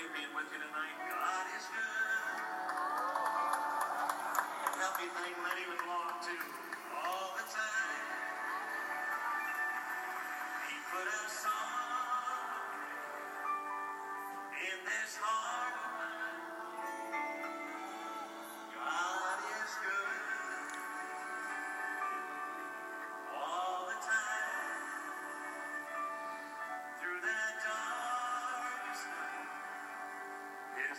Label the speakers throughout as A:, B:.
A: Great being with you tonight. God is good. Help me think be thankful that long too.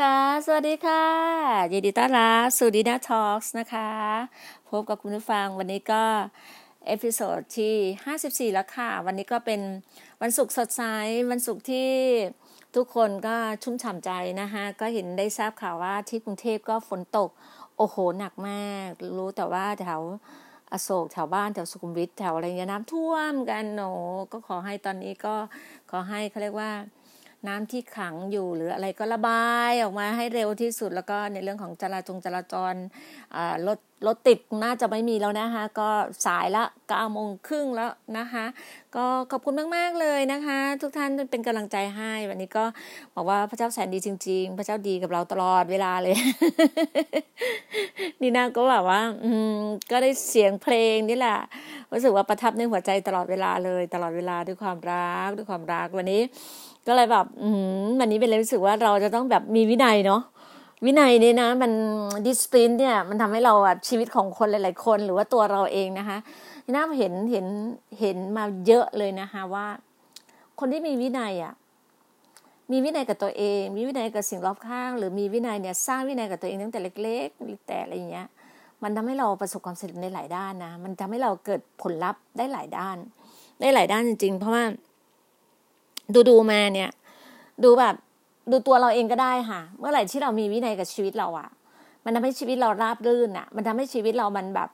B: ค่ะ สวัสดีค่ะ ยินดีต้อนรับสู่ดีน่าทอล์กนะคะ พบกับคุณผู้ฟังวันนี้ก็ episode ที่ 54 แล้วค่ะ วันนี้ก็เป็นวันศุกร์สดใส วันศุกร์ที่ทุกคนก็ชุ่มฉ่ำใจนะคะก็เห็นได้ทราบข่าวว่าที่กรุงเทพก็ฝนตก โอ้โห หนักมาก รู้แต่ว่าแถวอโศกแถวบ้านแถวสุขุมวิทแถวอะไรเงี้ยน้ำท่วมกันโหก็ขอให้ตอนนี้ก็ขอให้เขาเรียกว่า น้ำที่ขังอยู่หรืออะไรก็ระบายออกมาให้เร็วที่สุด แล้วก็ในเรื่องของจราจงจราจรรถรถติดน่าจะไม่มีแล้วนะคะ ก็สายละเก้าโมงครึ่งแล้วนะคะ ก็ขอบคุณมาก ๆ เลยนะคะ ทุกท่านเป็นกำลังใจให้ วันนี้ก็บอกว่าพระเจ้าแสนดีจริง ๆ พระเจ้าดีกับเราตลอดเวลาเลย นี่นาก็แบบว่า อืมก็ได้เสียงเพลงนี่แหละรู้สึกว่าประทับในหัวใจตลอดเวลาเลย ตลอดเวลาด้วยความรักด้วยความรักวันนี้ ก็เลยแบบอืมวันนี้เป็นเลยรู้สึกว่าเราจะต้องแบบมีวินัยเนาะวินัยเนี่ยนะ มันดิส p ลินเนี่ยมันทำให้เราอะชีวิตของคนหลาย ๆ คน หรือว่าตัวเราเองนะคะนี่น่าเห็นเห็นเห็นมาเยอะเลยนะคะว่า คนที่มีวินัยอะมีวินัยกับตัวเอง มีวินัยกับสิ่งรอบข้าง หรือมีวินัยเนี่ยสร้างวินัยกับตัวเองตั้งแต่เล็กๆแต่อะไรอย่างเงี้ย มันทำให้เราประสบความสำเร็จในหลายด้านนะ มันทำให้เราเกิดผลลัพธ์ได้หลายด้าน ได้หลายด้านจริง ๆ เพราะว่า ดูดูมาเนี่ย ดูแบบ ดูตัวเราเองก็ได้ค่ะ เมื่อไหร่ที่เรามีวินัยกับชีวิตเราอะมันทำให้ชีวิตเราราบรื่นอะมันทำให้ชีวิตเรามันแบบ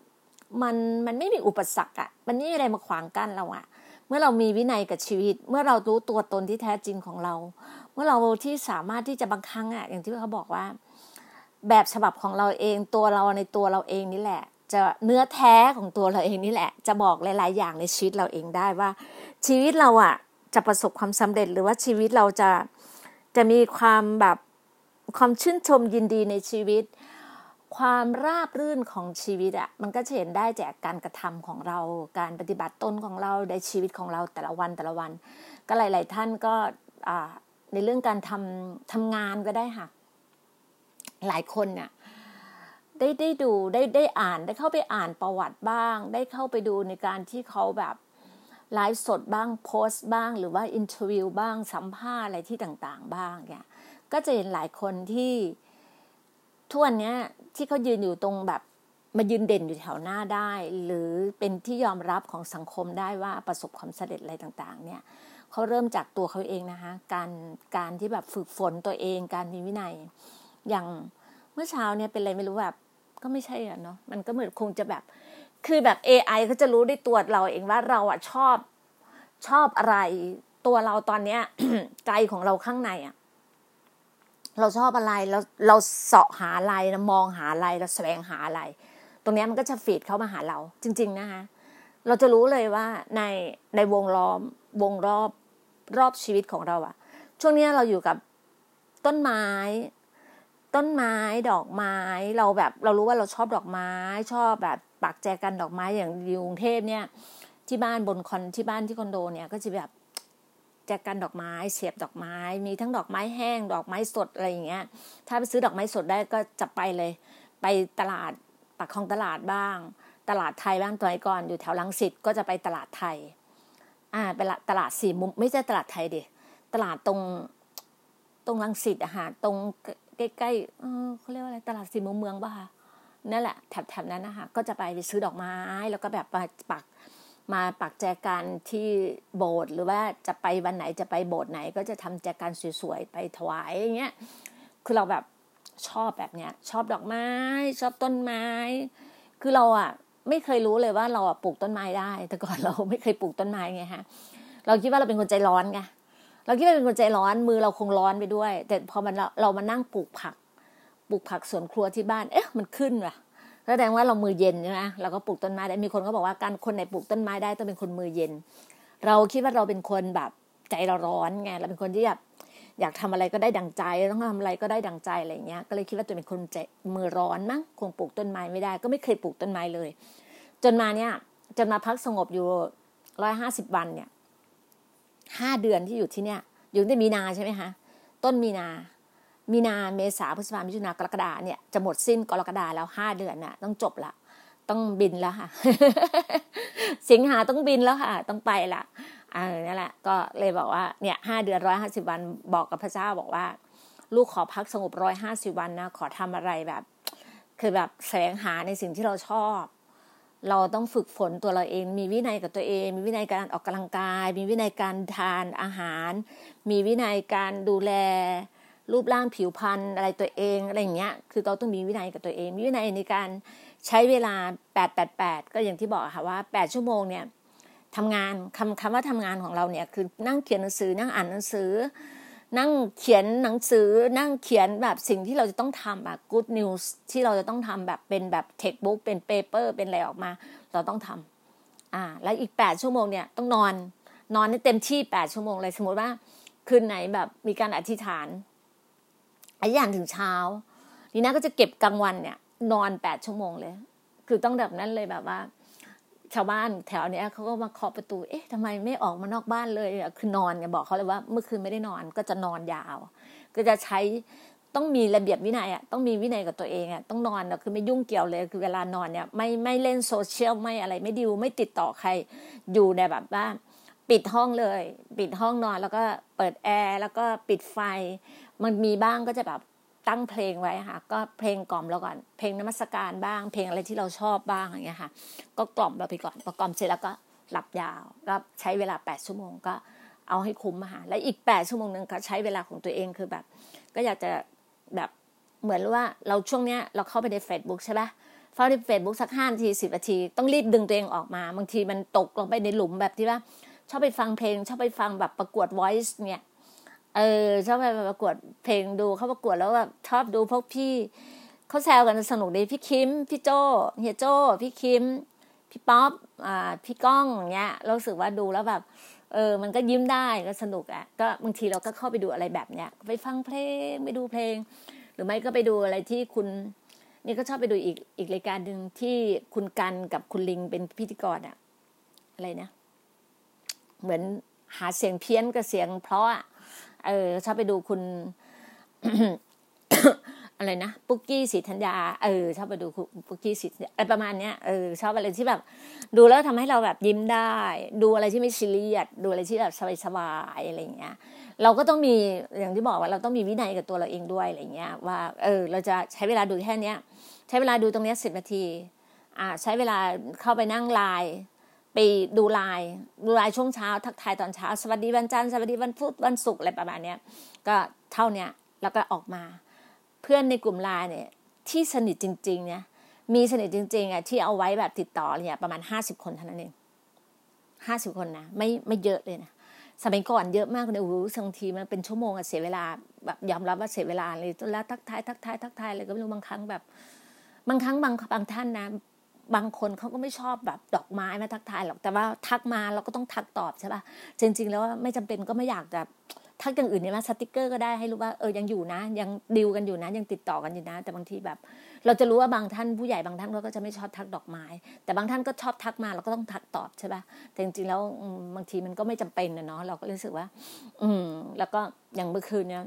B: มันมันไม่มีอุปสรรคอะมันไม่มีอะไรมาขวางกั้นเราอะเมื่อเรามีวินัยกับชีวิต เมื่อเรารู้ตัวตนที่แท้จริงของเรา เมื่อเราที่สามารถที่จะบางครั้งอะอย่างที่เขาบอกว่า แบบฉบับของเราเองตัวเราในตัวเราเองนี่แหละ จะเนื้อแท้ของตัวเราเองนี่แหละ จะบอกหลาย ๆ อย่างในชีวิตเราเองได้ว่า ชีวิตเราอะ จะประสบความสำเร็จหรือว่าชีวิตเราจะจะมีความแบบความชื่นชมยินดีในชีวิต ความราบรื่นของชีวิตอะมันก็จะเห็นได้จากการกระทำของเรา การปฏิบัติตนของเราในชีวิตของเราแต่ละวันแต่ละวัน ก็หลาย ๆ ท่านก็ในเรื่องการทำทำงานก็ได้ค่ะ หลายคนเนี่ยได้ได้ดูได้ได้อ่านได้เข้าไปอ่านประวัติบ้าง ได้เข้าไปดูในการที่เขาแบบ ไลฟ์สดบ้างโพสต์บ้าง หรือว่าอินเทอร์วิวบ้างสัมภาษณ์อะไรที่ต่างๆ บ้างเนี่ยก็จะเห็นหลายคนที่ทุกวันนี้ที่เขายืนอยู่ตรงแบบมายืนเด่นอยู่แถวหน้าได้ หรือเป็นที่ยอมรับของสังคมได้ว่าประสบความสำเร็จอะไรต่างๆ เนี่ยเขาเริ่มจากตัวเขาเองนะคะการการที่แบบฝึกฝนตัวเองการมีวินัย อย่างเมื่อเช้าเนี่ยเป็นอะไรไม่รู้แบบก็ไม่ใช่อะเนาะมันก็เหมือนคงจะแบบ คือแบบ AI เขาจะรู้ได้ตัวเราเองว่าเราอะชอบชอบอะไรตัวเราตอนเนี้ยใจของเราข้างในอะเราชอบอะไรเราเราเสาะหาอะไรเรามองหาอะไรเราแสวงหาอะไร ตรงนี้มันก็จะฟีดเข้ามาหาเรา จริง ๆ นะคะเราจะรู้เลยว่าในในวงล้อมวงรอบรอบชีวิตของเราอะช่วงนี้เราอยู่กับต้นไม้ ต้นไม้ดอกไม้เราแบบเรารู้ว่าเราชอบดอกไม้ ชอบแบบปักแจกันดอกไม้อย่างอยู่กรุงเทพเนี่ย ที่บ้านบนคอนที่บ้านที่คอนโดเนี่ยก็จะแบบแจกันดอกไม้เสียบดอกไม้ มีทั้งดอกไม้แห้ง ดอกไม้สดอะไรอย่างเงี้ย ถ้าไปซื้อดอกไม้สดได้ก็จะไปเลย ไปตลาดปากคลองตลาดบ้าง ตลาดไทยบ้างตัวไอ้ก่อนอยู่แถวลังสิตก็จะไปตลาดไทย อ่าไปตลาดสี่มุมไม่ใช่ตลาดไทยดิตลาดตรงตรงลังสิตอาหารตรง ใกล้ๆเออเขาเรียกว่าอะไรตลาดสี่มุมเมืองป่ะคะนั่นแหละแถบๆนั้นนะคะก็จะไปซื้อดอกไม้แล้วก็แบบปักมาปักแจกันที่โบสถ์หรือว่าจะไปวันไหนจะไปโบสถ์ไหน ก็จะทำแจกันสวยๆไปถวายอย่างเงี้ยคือเราแบบชอบแบบเนี้ย ชอบดอกไม้ ชอบต้นไม้ คือเราอะไม่เคยรู้เลยว่าเราอะปลูกต้นไม้ได้ แต่ก่อนเราไม่เคยปลูกต้นไม้ไงฮะเราคิดว่าเราเป็นคนใจร้อนไง เราคิดว่าเป็นคนใจร้อนมือเราคงร้อนไปด้วย แต่พอมันเราเรามานั่งปลูกผัก ปลูกผักสวนครัวที่บ้าน เอ๊ะมันขึ้นว่ะแสดงว่าเรามือเย็นใช่ไหมเราก็ปลูกต้นไม้ได้มีคนก็บอกว่าการคนไหนปลูกต้นไม้ได้ต้องเป็นคนมือเย็น เราคิดว่าเราเป็นคนแบบใจเราร้อนไงเราเป็นคนที่แบบอยากทำอะไรก็ได้ดังใจต้องทำอะไรก็ได้ดังใจอะไรเงี้ย ก็เลยคิดว่าตัวเป็นคนใจมือร้อนมั้งคงปลูกต้นไม้ไม่ได้ ก็ไม่เคยปลูกต้นไม้เลย จนมาเนี่ยจนมาพักสงบอยู่ร้อยห้าสิบวันเนี่ย ห้าเดือนที่อยู่ที่เนี่ย อยู่ในมีนาใช่ไหมคะต้นมีนา มีนาเมษาพฤษภามิถุนากรกฎาเนี่ยจะหมดสิ้นกรกฎาแล้วห้าเดือนน่ะ ต้องจบละต้องบินแล้วค่ะ สิงหาต้องบินแล้วค่ะ ต้องไปละอ่านั่นแหละก็เลยบอกว่าเนี่ยห้าเดือนร้อยห้าสิบวันบอกกับพระเจ้าบอกว่า ลูกขอพักสงบร้อยห้าสิบวันนะขอทำอะไรแบบ คือแบบแสวงหาในสิ่งที่เราชอบ เราต้องฝึกฝนตัวเราเอง มีวินัยกับตัวเอง มีวินัยการออกกำลังกาย มีวินัยการทานอาหาร มีวินัยการดูแล รูปร่างผิวพรรณอะไรตัวเองอะไรอย่างเงี้ย คือเราต้องมีวินัยกับตัวเอง มีวินัยในการใช้เวลา 888 ก็อย่างที่บอกค่ะว่า 8 ชั่วโมงเนี่ยทำงานคำคำว่าทำงานของเราเนี่ยคือนั่งเขียนหนังสือนั่งอ่านหนังสือ นั่งเขียนหนังสือนั่งเขียนแบบสิ่งที่เราจะต้องทำแบบ good news ที่เราจะต้องทำแบบเป็นแบบ textbook เป็น paper เป็นอะไรออกมา เราต้องทำอ่า แล้วอีก 8 ชั่วโมงเนี่ยต้องนอน นอนให้เต็มที่ 8 ชั่วโมงเลยสมมติว่า คืนไหนแบบมีการอธิษฐานอธิษฐานถึงเช้าดีน่าก็จะเก็บกลางวันเนี่ย นอนแปดชั่วโมงเลย คือต้องแบบนั้นเลยแบบว่า ชาวบ้านแถวเนี้ยเขาก็มาเคาะประตู เอ๊ะทำไมไม่ออกมานอกบ้านเลยคือนอนเนี่ยบอกเขาเลยว่าเมื่อคืนไม่ได้นอนก็จะนอนยาว ก็จะใช้ต้องมีระเบียบวินัยอะต้องมีวินัยกับตัวเองอะต้องนอนคือไม่ยุ่งเกี่ยวเลยคือเวลานอนเนี่ยไม่ไม่เล่นโซเชียลไม่อะไรไม่ดิวไม่ติดต่อใครอยู่ในแบบว่าปิดห้องเลย ปิดห้องนอนแล้วก็เปิดแอร์แล้วก็ปิดไฟ มันมีบ้างก็จะแบบ ตั้งเพลงไว้ค่ะ ก็เพลงกล่อมแล้วก่อน เพลงนมัสการบ้าง เพลงอะไรที่เราชอบบ้างอย่างเงี้ยค่ะ ก็กล่อมเราไปก่อนพอกล่อมเสร็จแล้วก็หลับยาวก็ใช้เวลาแปดชั่วโมงก็เอาให้คุ้มมาหาและอีกแปดชั่วโมงหนึ่งก็ใช้เวลาของตัวเองคือแบบ ก็อยากจะแบบเหมือนว่าเราช่วงเนี้ยเราเข้าไปใน Facebook ใช่ปะเฝ้าในเฟซบุ๊กสักห้านาทีสิบนาที ต้องรีบดึงตัวเองออกมา บางทีมันตกลงไปในหลุมแบบที่ว่าชอบไปฟังเพลง ชอบไปฟังแบบประกวด voice เนี่ย เออชอบไปประกวดเพลงดูเขาประกวดแล้วแบบชอบดูพวกพี่เขาแซวกันสนุกดีพี่คิม พี่โจเฮียโจพี่คิม พี่ป๊อปอ่าพี่ก้องอย่างเงี้ยเราสึกว่าดูแล้วแบบ เออ มันก็ยิ้มได้ก็สนุกอะก็บางทีเราก็เข้าไปดูอะไรแบบเนี้ยไปฟังเพลงไปดูเพลง หรือไม่ก็ไปดูอะไรที่คุณนี่ก็ชอบไปดูอีกอีกรายการหนึ่งที่คุณกันกับคุณลิงเป็นพิธีกรอะอะไรนะ เหมือนหาเสียงเพี้ยนกับเสียงเพราะอะ เออชอบไปดูคุณอะไรนะปุกกี้สีธัญญาเออชอบไปดูปุกกี้สีอะไรประมาณเนี้ยเออชอบอะไรที่แบบ ดูแล้วทำให้เราแบบยิ้มได้ ดูอะไรที่ไม่ซีเรียสดูอะไรที่แบบสบายๆอะไรอย่างเงี้ย เราก็ต้องมีอย่างที่บอกว่าเราต้องมีวินัยกับตัวเราเองด้วยอะไรเงี้ยว่าเออเราจะใช้เวลาดูแค่เนี้ย ใช้เวลาดูตรงเนี้ยสิบนาที อ่าใช้เวลาเข้าไปนั่งไลน์ ไปดูไลน์ดูไลน์ช่วงเช้า ทักทายตอนเช้า สวัสดีวันจันทร์สวัสดีวันพุธวันศุกร์อะไรประมาณเนี้ยก็เท่าเนี้ยแล้วก็ออกมา เพื่อนในกลุ่มไลน์เนี่ยที่สนิทจริงๆเนี่ยมีสนิทจริงๆอะที่เอาไว้แบบติดต่อเนี่ยประมาณห้าสิบคนเท่านั้นเองห้าสิบคนนะไม่ไม่เยอะเลยนะสมัยก่อนเยอะมากเลยโอ้โหบางทีมันเป็นชั่วโมงอะเสียเวลาแบบยอมรับว่าเสียเวลาเลยแล้วทักทายทักทายทักทายอะไรก็ไม่รู้บางครั้งแบบ บางครั้งบางบางท่านนะ บางคนเขาก็ไม่ชอบแบบดอกไม้มาทักทายหรอกแต่ว่าทักมาเราก็ต้องทักตอบใช่ป่ะจริง ๆ แล้วไม่จำเป็นก็ไม่อยากจะทักอย่างอื่นเนี่ยนะสติกเกอร์ก็ได้ให้รู้ว่าเออยังอยู่นะ ยังดิวกันอยู่นะ ยังติดต่อกันอยู่นะ แต่บางทีแบบ เราจะรู้ว่าบางท่านผู้ใหญ่บางท่านเขาก็จะไม่ชอบทักดอกไม้ แต่บางท่านก็ชอบทักมาเราก็ต้องทักตอบใช่ป่ะแต่จริงๆแล้วบางทีมันก็ไม่จำเป็นนะเนาะเราก็รู้สึกว่า อืม แล้วก็อย่างเมื่อคืนเนี่ย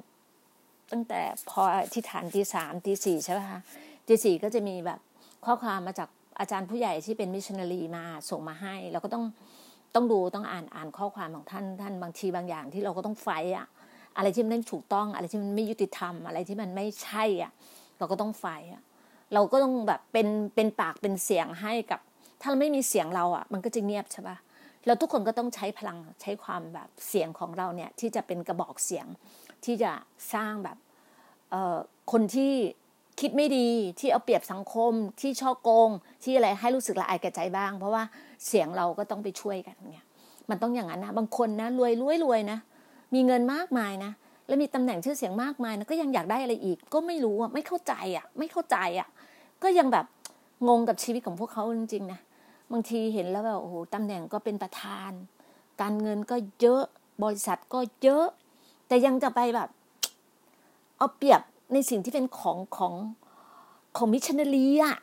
B: ตั้งแต่พอที่ฐานตีสามตีสี่ใช่ป่ะคะตีสี่ก็จะมีแบบข้อความมาจาก อาจารย์ผู้ใหญ่ที่เป็นมิชชันนารีมาส่งมาให้เราก็ต้องต้องดูต้องอ่านอ่านข้อความของท่านท่านบางทีบางอย่างที่เราก็ต้องไฟอะอะไรที่มันไม่ถูกต้อง อะไรที่มันไม่ยุติธรรม อะไรที่มันไม่ใช่อะเราก็ต้องไฟอะเราก็ต้องแบบเป็นเป็นปากเป็นเสียงให้กับ ถ้าเราไม่มีเสียงเราอะมันก็จะเงียบใช่ปะเราทุกคนก็ต้องใช้พลังใช้ความแบบเสียงของเราเนี่ยที่จะเป็นกระบอกเสียงที่จะสร้างแบบเอ่อคนที่ คิดไม่ดีที่เอาเปรียบสังคมที่ช่อโกง ที่อะไรให้รู้สึกละอายแก่ใจบ้าง เพราะว่าเสียงเราก็ต้องไปช่วยกันเนี่ยมันต้องอย่างนั้นนะบางคนนะรวยรวยรวยนะ มีเงินมากมายนะ แล้วมีตำแหน่งชื่อเสียงมากมายนะก็ยังอยากได้อะไรอีก ก็ไม่รู้อะไม่เข้าใจอะ ไม่เข้าใจอะ ก็ยังแบบงงกับชีวิตของพวกเขาจริงๆนะบางทีเห็นแล้วแบบโอ้โหตำแหน่งก็เป็นประธาน การเงินก็เยอะบริษัทก็เยอะ แต่ยังจะไปแบบ เอาเปรียบ ในสิ่งที่เป็นของของของมิชชันนารีอะ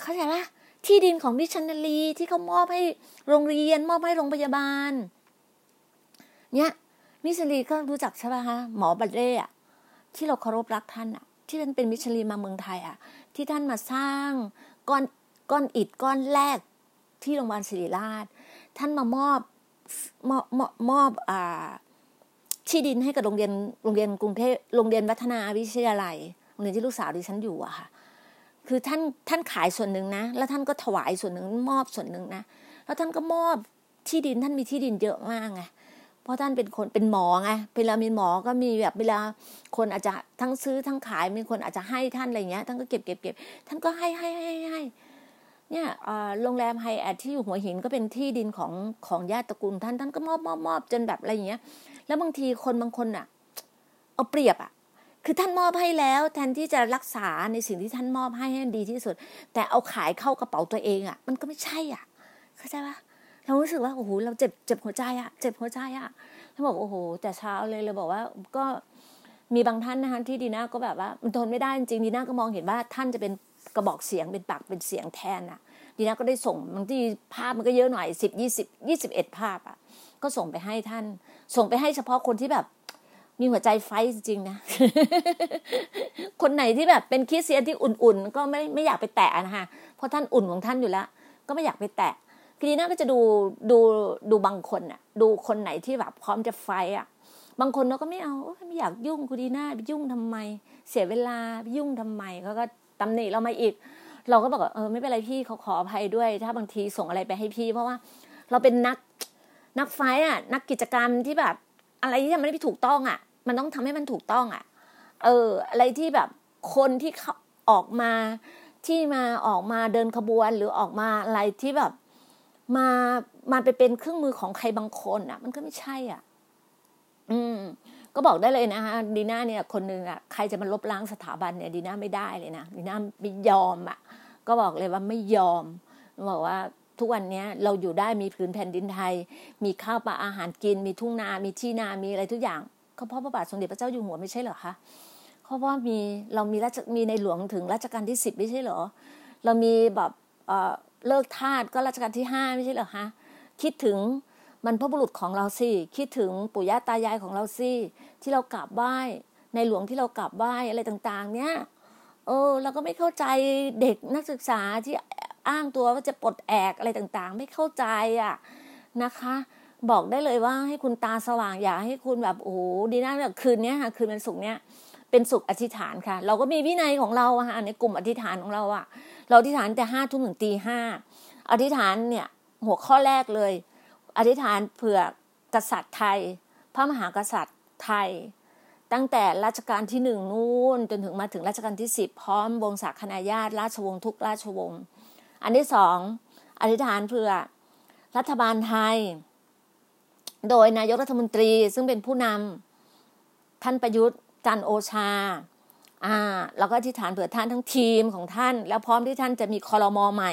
B: เข้าใจปะที่ดินของมิชชันนารีที่เขามอบให้โรงเรียน มอบให้โรงพยาบาล เนี่ยมิชชันนารีก็รู้จักใช่ปะคะหมอบรัดเลย์อะที่เราเคารพรักท่านอะที่ท่านเป็นมิชลีมาเมืองไทยอะที่ท่านมาสร้างก้อนก้อนอิฐก้อนแรกที่โรงพยาบาลศิริราช ท่านมามอบมอบมอบมอบอ่า ที่ดินให้กับโรงเรียนโรงเรียนกรุงเทพโรงเรียนวัฒนาวิทยาลัยโรงเรียนที่ลูกสาวดิฉันอยู่อะค่ะ คือท่านท่านขายส่วนหนึ่งนะ แล้วท่านก็ถวายส่วนหนึ่งมอบส่วนหนึ่งนะแล้วท่านก็มอบที่ดินท่านมีที่ดินเยอะมากไงเพราะท่านเป็นคนเป็นหมอไงเวลามีหมอก็มีแบบเวลาคนอาจจะทั้งซื้อทั้งขายมีคนอาจจะให้ท่านอะไรเงี้ยท่านก็เก็บเก็บเก็บท่านก็ให้ให้ให้ให้ เนี่ยโรงแรมไฮแอทที่อยู่หัวหินก็เป็นที่ดินของของญาติตระกูลท่านท่านก็มอบมอบมอบจนแบบอะไรเงี้ย แล้วบางทีคนบางคนอะ เอาเปรียบอะ คือท่านมอบให้แล้ว แทนที่จะรักษาในสิ่งที่ท่านมอบให้ให้ดีที่สุด แต่เอาขายเข้ากระเป๋าตัวเองอะ มันก็ไม่ใช่อะ เข้าใจปะเรารู้สึกว่าโอ้โหเราเจ็บเจ็บหัวใจอะ เจ็บหัวใจอะท่านบอกโอ้โห แต่เช้าเลยเลยบอกว่าก็มีบางท่านนะคะที่ดีน่าก็แบบว่ามันทนไม่ได้จริงดีน่าก็มองเห็นว่าท่านจะเป็น กระบอกเสียงเป็นปากเป็นเสียงแทนอะดีน่าก็ได้ส่งบางที่ภาพมันก็เยอะหน่อยสิบยี่สิบยี่สิบเอ็ดภาพอะก็ส่งไปให้ท่าน ส่งไปให้เฉพาะคนที่แบบ มีหัวใจไฟจริงนะ คนไหนที่แบบเป็นคริสเตียนที่อุ่นๆ ก็ไม่ไม่อยากไปแตะนะคะเพราะท่านอุ่นของท่านอยู่แล้ว ก็ไม่อยากไปแตะดีน่าก็จะดูดูดูบางคนอะดูคนไหนที่แบบพร้อมจะไฟอะบางคนเราก็ไม่เอาไม่อยากยุ่งคุณดีน่าไปยุ่งทำไม เสียเวลาไปยุ่งทำไมเขาก็ ตำหนิเรามาอีก เราก็บอกเออไม่เป็นไรพี่เขาขออภัยด้วย ถ้าบางทีส่งอะไรไปให้พี่ เพราะว่าเราเป็นนักนักไฟอะ นักกิจกรรมที่แบบ อะไรที่มันไม่ถูกต้องอะ มันต้องทำให้มันถูกต้องอะ เออ อะไรที่แบบคนที่เขาออกมาที่มาออกมาเดินขบวนหรือออกมาอะไรที่แบบมามาไปเป็นเครื่องมือของใครบางคนอะ มันก็ไม่ใช่อะ อืม ก็บอกได้เลยนะคะดีน่าเนี่ยคนหนึ่งอะใครจะมาลบล้างสถาบันเนี่ยดีน่าไม่ได้เลยนะดีน่าไม่ยอมอะก็บอกเลยว่าไม่ยอมบอกว่าทุกวันนี้เราอยู่ได้มีพื้นแผ่นดินไทย มีข้าวปลาอาหารกิน มีทุ่งนา มีที่นา มีอะไรทุกอย่างก็เพราะพระบาทสมเด็จพระเจ้าอยู่หัวไม่ใช่เหรอคะเพาะว่ามีเรามีราชมีในหลวงถึงรัชกาลที่สิบไม่ใช่เหรอ เรามีแบบเอ่อเลิกทาสก็รัชกาลที่ห้าไม่ใช่เหรอคะคิดถึง บรรพบุรุษของเราสิคิดถึงปู่ย่าตายายของเราสิที่เรากราบไหว้ในหลวงที่เรากราบไหว้อะไรต่างๆ เนี่ยเออเราก็ไม่เข้าใจเด็กนักศึกษาที่อ้างตัวว่าจะปลดแอกอะไรต่างๆ ไม่เข้าใจอะนะคะ บอกได้เลยว่าให้คุณตาสว่างอย่าให้คุณแบบโอ้ดีนะแบบคืนนี้ค่ะคืนวันศุกร์เนี้ยเป็นสุขอธิษฐานค่ะ เราก็มีวินัยของเราค่ะในกลุ่มอธิษฐานของเราอะเราอธิษฐานแต่ห้าทุ่มถึงตีห้าอธิษฐานเนี่ยหัวข้อแรกเลย อธิษฐานเผื่อกษัตริย์ไทย พระมหากษัตริย์ไทย ตั้งแต่รัชกาลที่หนึ่งนู่นจนถึงมาถึงรัชกาลที่สิบพร้อมวงศาคณาญาติราชวงศ์ทุกราชวงศ์อันที่สองอธิษฐานเพื่อรัฐบาลไทย โดยนายกรัฐมนตรีซึ่งเป็นผู้นำท่านประยุทธ์จันโอชาอ่าแล้วก็อธิษฐานเผื่อท่านทั้งทีมของท่าน แล้วพร้อมที่ท่านจะมีคอรมอใหม่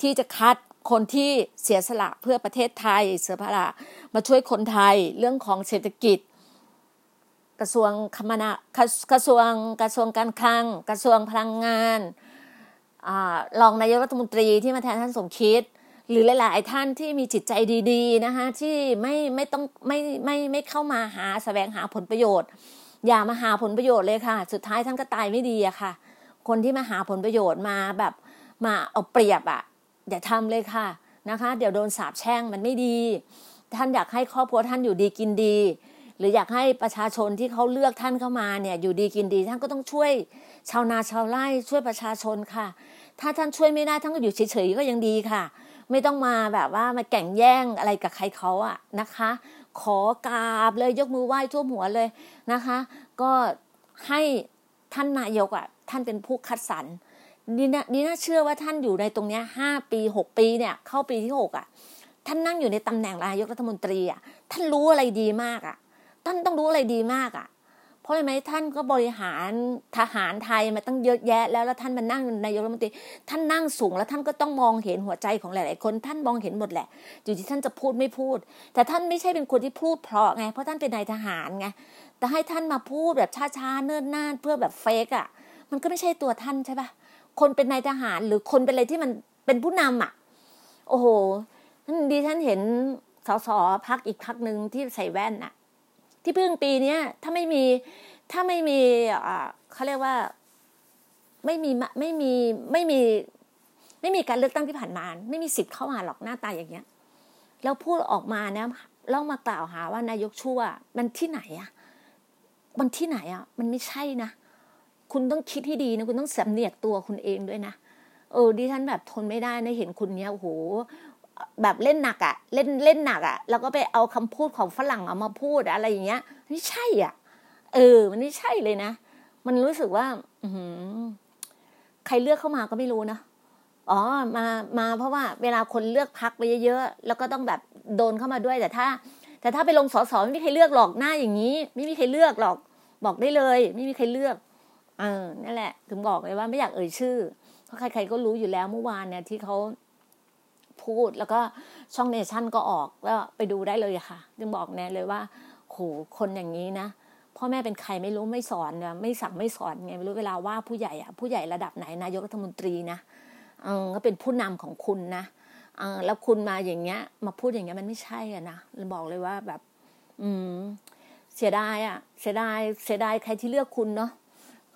B: ที่จะคัด คนที่เสียสละเพื่อประเทศไทยเสียสละมาช่วยคนไทยเรื่องของเศรษฐกิจ กระทรวงคมนากระทรวงกระทรวงการคลัง กระทรวงพลังงานรองนายกรัฐมนตรีที่มาแทนท่านสมคิด หรือหลาย ๆ ท่านที่มีจิตใจดีๆนะคะที่ไม่ไม่ต้องไม่ไม่ไม่เข้ามาหาสแสวงหาผลประโยชน์ อย่ามาหาผลประโยชน์เลยค่ะ สุดท้ายท่านก็ตายไม่ดีอะค่ะ คนที่มาหาผลประโยชน์มาแบบมาเอาเปรียบอะ อย่าทำเลยค่ะนะคะ เดี๋ยวโดนสาบแช่งมันไม่ดี ท่านอยากให้ครอบครัวท่านอยู่ดีกินดี หรืออยากให้ประชาชนที่เขาเลือกท่านเข้ามาเนี่ยอยู่ดีกินดี ท่านก็ต้องช่วยชาวนาชาวไร่ช่วยประชาชนค่ะ ถ้าท่านช่วยไม่ได้ท่านก็อยู่เฉยๆก็ยังดีค่ะ ไม่ต้องมาแบบว่ามาแก่งแย่งอะไรกับใครเขาอะนะคะ ขอกราบเลยยกมือไหว้ทั่วหัวเลยนะคะ ก็ให้ท่านนายกอะท่านเป็นผู้คัดสรร นี่นะนี่น่าเชื่อว่าท่านอยู่ในตรงเนี้ยห้าปีหกปีเนี่ย เข้าปีที่หกอะท่านนั่งอยู่ในตำแหน่งนายกรัฐมนตรีอะท่านรู้อะไรดีมากอะท่านต้องรู้อะไรดีมากอะเพราะอะไรไหมท่านก็บริหารทหารไทยมาตั้งเยอะแยะ แล้วแล้วท่านมานั่งนายกรัฐมนตรี ท่านนั่งสูงแล้วท่านก็ต้องมองเห็นหัวใจของหลาย ๆ คน ท่านมองเห็นหมดแหละ อยู่ที่ท่านจะพูดไม่พูด แต่ท่านไม่ใช่เป็นคนที่พูดเพราะไง เพราะท่านเป็นนายทหารไง แต่ให้ท่านมาพูดแบบช้า ๆ เนิ่นนานเพื่อแบบเฟกอะ มันก็ไม่ใช่ตัวท่านใช่ปะ คนเป็นนายทหาร หรือคนเป็นอะไรที่มันเป็นผู้นำอะ โอ้โหดีท่านเห็นสสพักอีกพักหนึ่งที่ใส่แว่นอะที่เพิ่งปีเนี้ยถ้าไม่มีถ้าไม่มีอ่าเขาเรียกว่าไม่มีไม่มีไม่มี ไม่มีการเลือกตั้งที่ผ่านมา ไม่มีสิทธิ์เข้ามาหรอกหน้าตาอย่างเงี้ย แล้วพูดออกมานะเล่ามากล่าวหาว่านายกชั่ว มันที่ไหนอะมันที่ไหนอะมันไม่ใช่นะ คุณต้องคิดให้ดีนะคุณต้องสำเนียกตัวคุณเองด้วยนะเออดิฉันแบบทนไม่ได้นะเห็นคุณเนี้ยโอ้โหแบบเล่นหนักอะเล่นเล่นหนักอะแล้วก็ไปเอาคำพูดของฝรั่งเอามาพูดอะไรอย่างเงี้ยไม่ใช่อะ เออ มันไม่ใช่เลยนะ มันรู้สึกว่า อืใครเลือกเข้ามาก็ไม่รู้นะอ๋อมามาเพราะว่าเวลาคนเลือกพักไปเยอะๆแล้วก็ต้องแบบโดนเข้ามาด้วย แต่ถ้า แต่ถ้าไปลงสสไม่มีใครเลือกหรอกหน้าอย่างนี้ ไม่มีใครเลือกหรอก บอกได้เลย ไม่มีใครเลือก เออนั่นแหละ ถึงบอกเลยว่าไม่อยากเอ่ยชื่อ เพราะใคร ๆก็รู้อยู่แล้วเมื่อวานเนี่ยที่เขาพูดแล้วก็ช่องเนชั่นก็ออกก็ไปดูได้เลยค่ะจึงบอกแน่เลยว่าโหคนอย่างนี้นะพ่อแม่เป็นใครไม่รู้ไม่สอนเนี่ยไม่สั่งไม่สอนไงไม่รู้เวลาว่าผู้ใหญ่อะผู้ใหญ่ระดับไหนนายกรัฐมนตรีนะเออก็เป็นผู้นำของคุณนะเออแล้วคุณมาอย่างเงี้ย มาพูดอย่างเงี้ยมันไม่ใช่อะนะบอกเลยว่าแบบ อืม เสียดายอะเสียดายเสียดายใครที่เลือกคุณเนาะ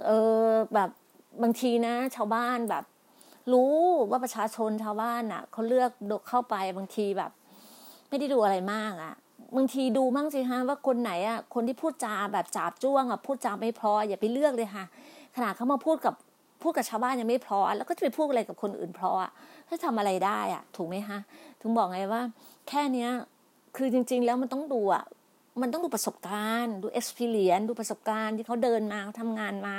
B: เออแบบบางทีนะ ชาวบ้านแบบ รู้ว่าประชาชนชาวบ้านอะเขาเลือกเข้าไปบางทีแบบ ไม่ได้ดูอะไรมากอะบางทีดูมั่งสิฮะว่าคนไหนอะคนที่พูดจาแบบจาบจ้วงอะพูดจาไม่พออย่าไปเลือกเลยค่ะขนาดเขามาพูดกับพูดกับชาวบ้านยังไม่พอแล้วก็จะไปพูดอะไรกับคนอื่นพออะถ้าทำอะไรได้อะ ถูกไหมฮะ ถึงบอกไงว่า แค่เนี้ย คือจริง ๆ แล้วมันต้องดูอะ มันต้องดูประสบการณ์ ดู experience ดูประสบการณ์ที่เขาเดินมาเขาทำงานมา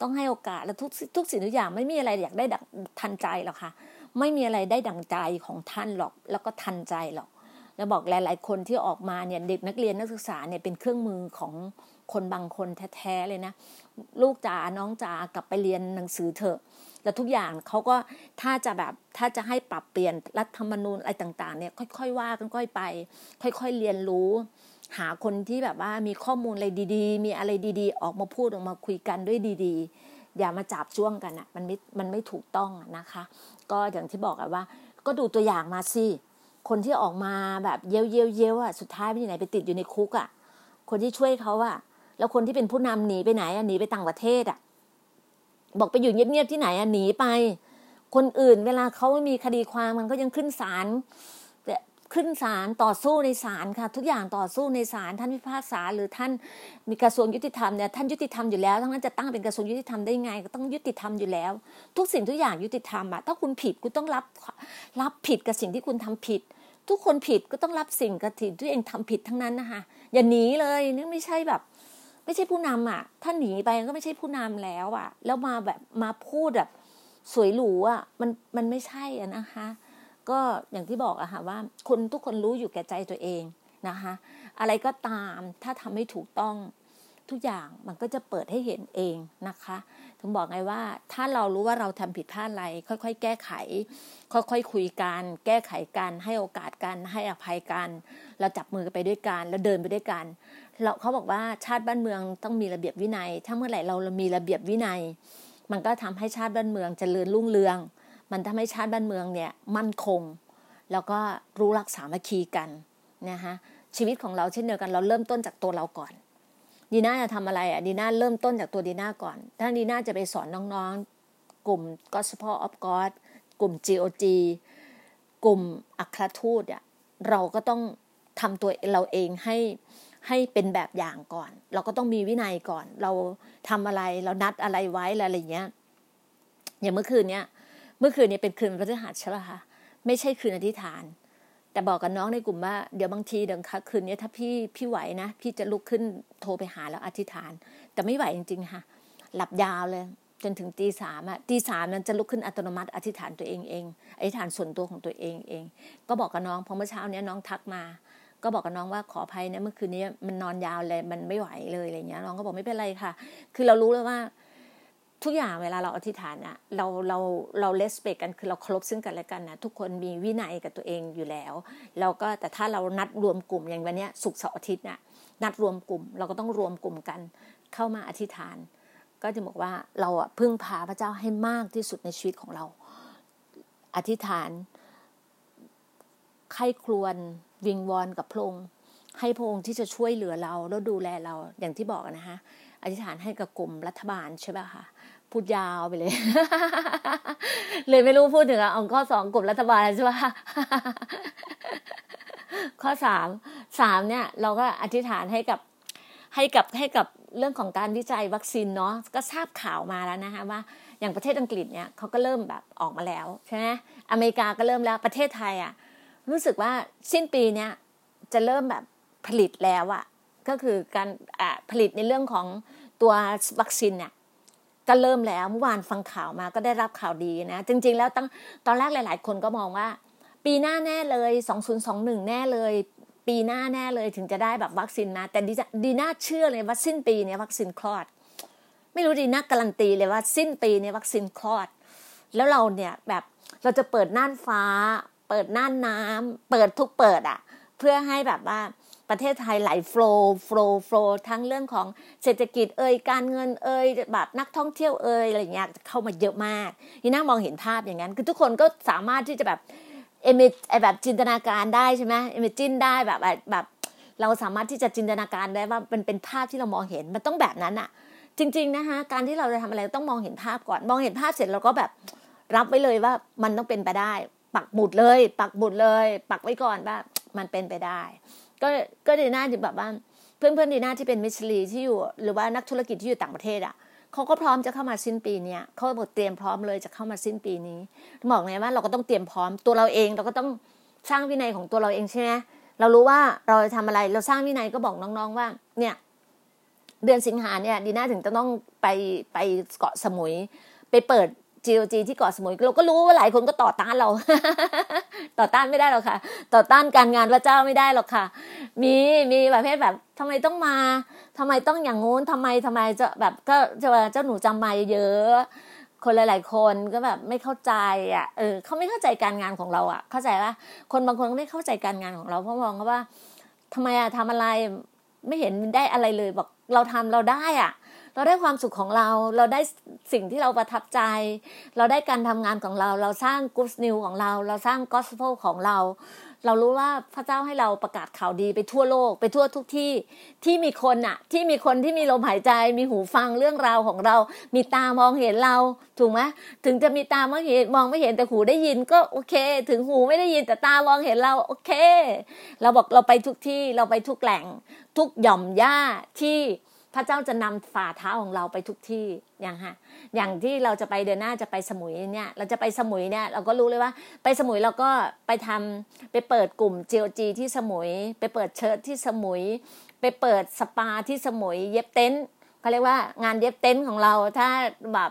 B: ต้องให้โอกาสแล้วทุกทุกสิ่งทุกอย่างไม่มีอะไรอยากได้ดังทันใจหรอกค่ะ ไม่มีอะไรได้ดังใจของท่านหรอก แล้วก็ทันใจหรอกแล้วบอกหลาย ๆ คนที่ออกมาเนี่ยเด็กนักเรียนนักศึกษาเนี่ยเป็นเครื่องมือของคนบางคนแท้ๆเลยนะ ลูกจ๋าน้องจ๋ากลับไปเรียนหนังสือเถอะ แล้วทุกอย่างเขาก็ถ้าจะแบบถ้าจะให้ปรับเปลี่ยนรัฐธรรมนูญอะไรต่าง ๆ เนี่ยค่อย ๆ ว่ากันค่อยไป ค่อย ๆ เรียนรู้ หาคนที่แบบว่ามีข้อมูลอะไรดี ๆ มีอะไรดีๆ ออกมาพูดออกมาคุยกันด้วยดีๆ อย่ามาจับจ้วงกันอะมันไม่มันไม่ถูกต้องนะคะ ก็อย่างที่บอกอะว่า ก็ดูตัวอย่างมาสิคนที่ออกมาแบบเย้ยวเย้ยวเย้ยวอะสุดท้ายไปที่ไหนไปติดอยู่ในคุกอะคนที่ช่วยเขาอะแล้วคนที่เป็นผู้นำหนีไปไหนอะหนีไปต่างประเทศอะบอกไปอยู่เงียบๆที่ไหนอะหนีไป คนอื่นเวลาเขามีคดีความมันก็ยังขึ้นศาล ขึ้นศาลต่อสู้ในศาลค่ะ ทุกอย่างต่อสู้ในศาลท่านพิพากษาหรือท่านมีกระทรวงยุติธรรมเนี่ยท่านยุติธรรมอยู่แล้วทั้งนั้นจะตั้งเป็นกระทรวงยุติธรรมได้ไงก็ต้องยุติธรรมอยู่แล้ว ทุกสิ่งทุกอย่างยุติธรรมอะถ้าคุณผิดคุณต้องรับรับผิดกับสิ่งที่คุณทำผิด ทุกคนผิดก็ต้องรับสิ่งกับสิ่งที่เองทำผิดทั้งนั้นนะคะอย่าหนีเลยนี่ไม่ใช่แบบไม่ใช่ผู้นำอะ ถ้าหนีไปก็ไม่ใช่ผู้นำแล้วอะ แล้วมาแบบมาพูดแบบสวยหรูอะ มันมันไม่ใช่อะนะคะ ก็อย่างที่บอกอะค่ะว่าคนทุกคนรู้อยู่แก่ใจตัวเองนะคะ อะไรก็ตามถ้าทำไม่ถูกต้องทุกอย่างมันก็จะเปิดให้เห็นเองนะคะ ถึงบอกไงว่า ถ้าเรารู้ว่าเราทำผิดพลาดอะไร ค่อยๆ แก้ไข ค่อยๆคุยกัน แก้ไขกัน ให้โอกาสกัน ให้อภัยกัน เราจับมือไปด้วยกัน แล้วเดินไปด้วยกัน เราเขาบอกว่าชาติบ้านเมืองต้องมีระเบียบวินัย ถ้าเมื่อไหร่เรามีระเบียบวินัย มันก็ทำให้ชาติบ้านเมืองจเจริญรุ่งเรือง มันทำให้ชาติบ้านเมืองเนี่ยมั่นคง แล้วก็รู้รักสามัคคีกันนะคะชีวิตของเราเช่นเดียวกันเราเริ่มต้นจากตัวเราก่อนดีน่าจะทำอะไรอะดีน่าเริ่มต้นจากตัวดีน่าก่อน ถ้าดีน่าจะไปสอนน้องๆ กลุ่ม Gospel of God กลุ่ม GOG กลุ่มอัครทูตอะเราก็ต้องทำตัวเราเองให้ให้เป็นแบบอย่างก่อน เราก็ต้องมีวินัยก่อน เราทำอะไรเรานัดอะไรไว้อะไรอย่างเงี้ยอย่างเมื่อคืนเนี้ย เมื่อคืนเนี้ยเป็นคืนพฤหัสใช่ป่ะคะไม่ใช่คืนอธิษฐาน แต่บอกกับน้องในกลุ่มว่าเดี๋ยวบางทีเดี๋ยวคืนนี้ถ้าพี่พี่ไหวนะ พี่จะลุกขึ้นโทรไปหาแล้วอธิษฐาน แต่ไม่ไหวจริงๆค่ะ หลับยาวเลย จนถึงตีสามอะตีสามนั้นจะลุกขึ้นอัตโนมัติอธิษฐานตัวเองเองอธิษฐานส่วนตัวของตัวเองเอง ก็บอกกับน้องพอเมื่อเช้านี้น้องทักมาก็บอกกับน้องว่าขออภัยนะเมื่อคืนนี้มันนอนยาวเลยมันไม่ไหวเลยอะไรเงี้ยน้องก็บอกไม่เป็นไรค่ะ คือเรารู้เลยว่า ทุกอย่างเวลาเราอธิษฐานอะเราเราเราเลสเปกกันคือเราเคารพซึ่งกันและกันนะทุกคนมีวินัยกับตัวเองอยู่แล้วเราก็แต่ถ้าเรานัดรวมกลุ่มอย่างวันนี้สุกเสาร์อาทิตย์น่ะนัดรวมกลุ่ม เราก็ต้องรวมกลุ่มกันเข้ามาอธิษฐาน ก็จะบอกว่าเราอะพึ่งพาพระเจ้าให้มากที่สุดในชีวิตของเรา อธิษฐานไข้ครวนวิงวอนกับพระองค์ให้พระองค์ที่จะช่วยเหลือเราแล้วดูแลเราอย่างที่บอกนะคะ อธิษฐานให้กับกลุ่มรัฐบาลใช่ไหมคะพูดยาวไปเลย เลยไม่รู้พูดถึงอะข้อสองกลุ่มรัฐบาลใช่ไหมข้อสามสามเนี่ย เราก็อธิษฐานให้กับให้กับให้กับเรื่องของการวิจัยวัคซีนเนาะก็ทราบข่าวมาแล้วนะคะว่า อย่างประเทศอังกฤษเนี่ยเขาก็เริ่มแบบออกมาแล้วใช่ไหมอเมริกาก็เริ่มแล้วประเทศไทยอะรู้สึกว่าสิ้นปีเนี้ยจะเริ่มแบบผลิตแล้วอะ ก็คือการผลิตในเรื่องของตัววัคซีนเนี่ยก็เริ่มแล้วเมื่อวานฟังข่าวมาก็ได้รับข่าวดีนะ จริง ๆ แล้วตั้งตอนแรกหลาย ๆ คนก็มองว่า ปีหน้าแน่เลย 2021 แน่เลย ปีหน้าแน่เลยถึงจะได้แบบวัคซีนมาแต่ดีน่าเชื่อเลยว่าสิ้นปีเนี้วัคซีนคลอด ไม่รู้ดีน่าการันตีเลยว่าสิ้นปีเนี้วัคซีนคลอด แล้วเราเนี่ยแบบเราจะเปิดน่านฟ้า เปิดน่านน้ำเปิดทุกเปิดอะ เพื่อให้แบบว่า ประเทศไทยไหลโฟล์โฟล์โฟล์ทั้งเรื่องของเศรษฐกิจเอ่ยการเงินเอ่ยแบบนักท่องเที่ยวเอ่ยอะไรเงี้ยเข้ามาเยอะมากที่นั่งมองเห็นภาพอย่างนั้น คือทุกคนก็สามารถที่จะแบบเอเมแบบจินตนาการได้ใช่ไหมเอเมจินได้แบบแบบเราสามารถที่จะจินตนาการได้ว่ามันเป็นภาพที่เรามองเห็นมันต้องแบบนั้นอะจริง ๆนะคะการที่เราจะทำอะไรต้องมองเห็นภาพก่อน มองเห็นภาพเสร็จเราก็แบบรับไว้เลยว่ามันต้องเป็นไปได้ ปักหมุดเลย ปักหมุดเลย ปักไว้ก่อนว่ามันเป็นไปได้ ก็ก็ดีน่าที่แบบว่าเพื่อนเพื่อนดีน่าที่เป็นมิชลีที่อยู่ หรือว่านักธุรกิจที่อยู่ต่างประเทศอะเขาก็พร้อมจะเข้ามาสิ้นปีเนี้ยเขาบอกเตรียมพร้อมเลยจะเข้ามาสิ้นปีนี้บอกไงว่าเราก็ต้องเตรียมพร้อมตัวเราเองเราก็ต้องสร้างวินัยของตัวเราเองใช่ไหมเรารู้ว่าเราจะทำอะไรเราสร้างวินัยก็บอกน้องๆว่า เนี่ยเดือนสิงหาเนี่ยดีน่าถึงจะต้องไปไปเกาะสมุย ไปเปิด GOG ที่เกาะสมุยเราก็รู้ว่าหลายคนก็ต่อต้านเรา ต่อต้านไม่ได้หรอกค่ะ ต่อต้านการงานพระเจ้าไม่ได้หรอกค่ะ มีมีประเภทแบบทำไมต้องมาทำไมต้องอย่างงู้นทำไมทำไมจะแบบก็จะเจ้าหนูจำไม่เยอะคนหลาย ๆ คนก็แบบไม่เข้าใจอะ เออเขาไม่เข้าใจการงานของเราอะ เข้าใจปะคนบางคนก็ไม่เข้าใจการงานของเราเพราะมองว่าทำไมอะทำอะไรไม่เห็นได้อะไรเลยบอกเราทำเราได้อะ เราได้ความสุขของเรา เราได้สิ่งที่เราประทับใจ เราได้การทำงานของเรา เราสร้างกูสนิวของเรา เราสร้างกอสเพลของเรา เรารู้ว่าพระเจ้าให้เราประกาศข่าวดีไปทั่วโลกไปทั่วทุกที่ที่มีคนอะที่มีคนที่มีลมหายใจ มีหูฟังเรื่องราวของเรา มีตามองเห็นเราถูกไหมถึงจะมีตามองเห็นมองไม่เห็นแต่หูได้ยินก็โอเค ถึงหูไม่ได้ยินแต่ตามองเห็นเราโอเค เราบอกเราไปทุกที่เราไปทุกแหล่ง ทุกหย่อมหญ้าที่ พระเจ้าจะนำฝ่าเท้าของเราไปทุกที่อย่างฮะอย่างที่เราจะไปเดือนหน้าจะไปสมุยเนี่ย เราจะไปสมุยเนี่ย เราก็รู้เลยว่า ไปสมุยเราก็ไปทำไปเปิดกลุ่ม GOG ที่สมุย ไปเปิดเชิร์ตที่สมุย ไปเปิดสปาที่สมุย เย็บเต็นท์เขาเรียกว่างานเย็บเต็นท์ของเราถ้าแบบ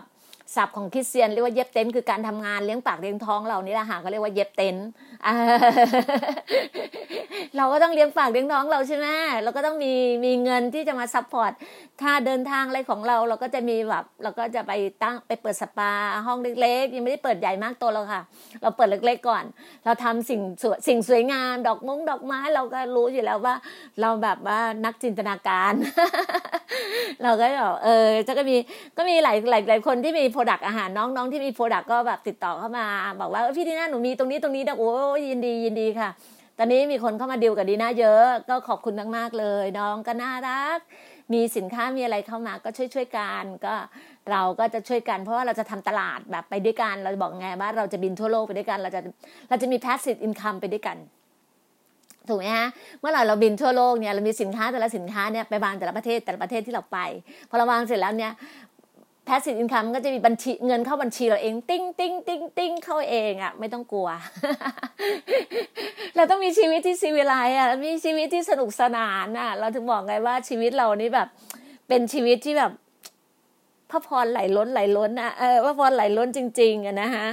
B: ศัพท์ของคริสเตียนเรียกว่าเย็บเต็นท์คือการทำงานเลี้ยงปากเลี้ยงท้องเรานี่แหละค่ะเขาเรียกว่าเย็บเต็นท์เราก็ต้องเลี้ยงปากเลี้ยงท้องเราใช่ไหมเราก็ต้องมีมีเงินที่จะมา support ถ้าเดินทางอะไรของเราเราก็จะมีแบบเราก็จะไปตั้งไปเปิดสปาห้องเล็กๆยังไม่ได้เปิดใหญ่มากโตัวเราค่ะ เราเปิดเล็กๆก่อน เราทำสิ่งสวยสิ่งสวยงามดอกมงดอกไม้เราก็รู้อยู่แล้วว่า เราแบบว่านักจินตนาการ เราก็แบบเออจะก็มีก็มีหลายหลายหลายคนที่มี product อาหารน้องๆที่มี product ก็แบบติดต่อเข้ามา บอกว่าพี่ดีน่าหนูมีตรงนี้ตรงนี้นะโอ้ยินดียินดีค่ะ ตอนนี้มีคนเข้ามาดิวกับดีน่าเยอะ ก็ขอบคุณมากๆเลย น้องก็น่ารัก มีสินค้ามีอะไรเข้ามาก็ช่วยช่วยกันก็เราก็จะช่วยกันเพราะว่าเราจะทำตลาดแบบไปด้วยกันเราจะบอกไงว่าเราจะบินทั่วโลกไปด้วยกัน เราจะเราจะมี passive income ไปด้วยกันถูกไหมฮะเมื่อไหร่เราบินทั่วโลกเนี่ยเรามีสินค้าแต่ละสินค้าเนี่ยไปวางแต่ละประเทศแต่ละประเทศที่เราไป พอเราวางเสร็จแล้วเนี่ย passive income ก็จะมีบัญชีเงินเข้าบัญชีเราเอง ติ้งติ้งติ้งติ้งเข้าเองอะ่ะ ไม่ต้องกลัว เราต้องมีชีวิตที่ซีวิไลอะมีชีวิตที่สนุกสนานอะ เราถึงบอกไงว่าชีวิตเรานี่แบบ เป็นชีวิตที่แบบพระพรไหลล้นไหลล้นอะเออพระพรไหลล้นจริง ๆอะนะคะ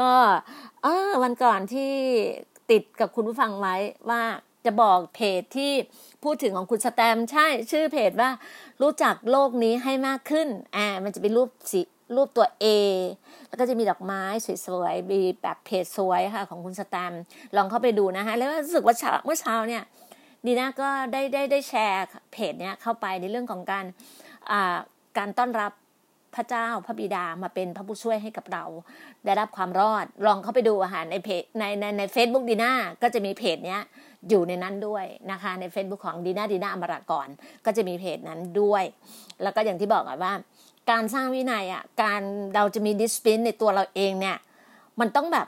B: ก็เออวันก่อนที่ติดกับคุณผู้ฟังไว้ว่า จะบอกเพจที่พูดถึงของคุณสแตมใช่ชื่อเพจว่า รู้จักโลกนี้ให้มากขึ้นอ่ามันจะเป็นรูปสีรูปตัว A แล้วก็จะมีดอกไม้สวยๆมีแบบเพจสวยค่ะ ของคุณสแตมลองเข้าไปดูนะคะแล้วรู้สึกว่าเมื่อเช้าเนี่ยดีน่าก็ได้ได้ได้แชร์เพจเนี้ยเข้าไปในเรื่องของการอ่าการต้อนรับพระเจ้าพระบิดามาเป็นพระผู้ช่วยให้กับเรา ได้รับความรอดลองเข้าไปดูอาหารในเพจในในในเฟซบุ๊กดีน่าก็จะมีเพจเนี้ย อยู่ในนั้นด้วยนะคะ ใน Facebook ของดีน่าดีน่าอมรากรก็จะมีเพจนั้นด้วย แล้วก็อย่างที่บอกว่า การสร้างวินัยอะการเราจะมีดิสปินในตัวเราเองเนี่ย มันต้องแบบ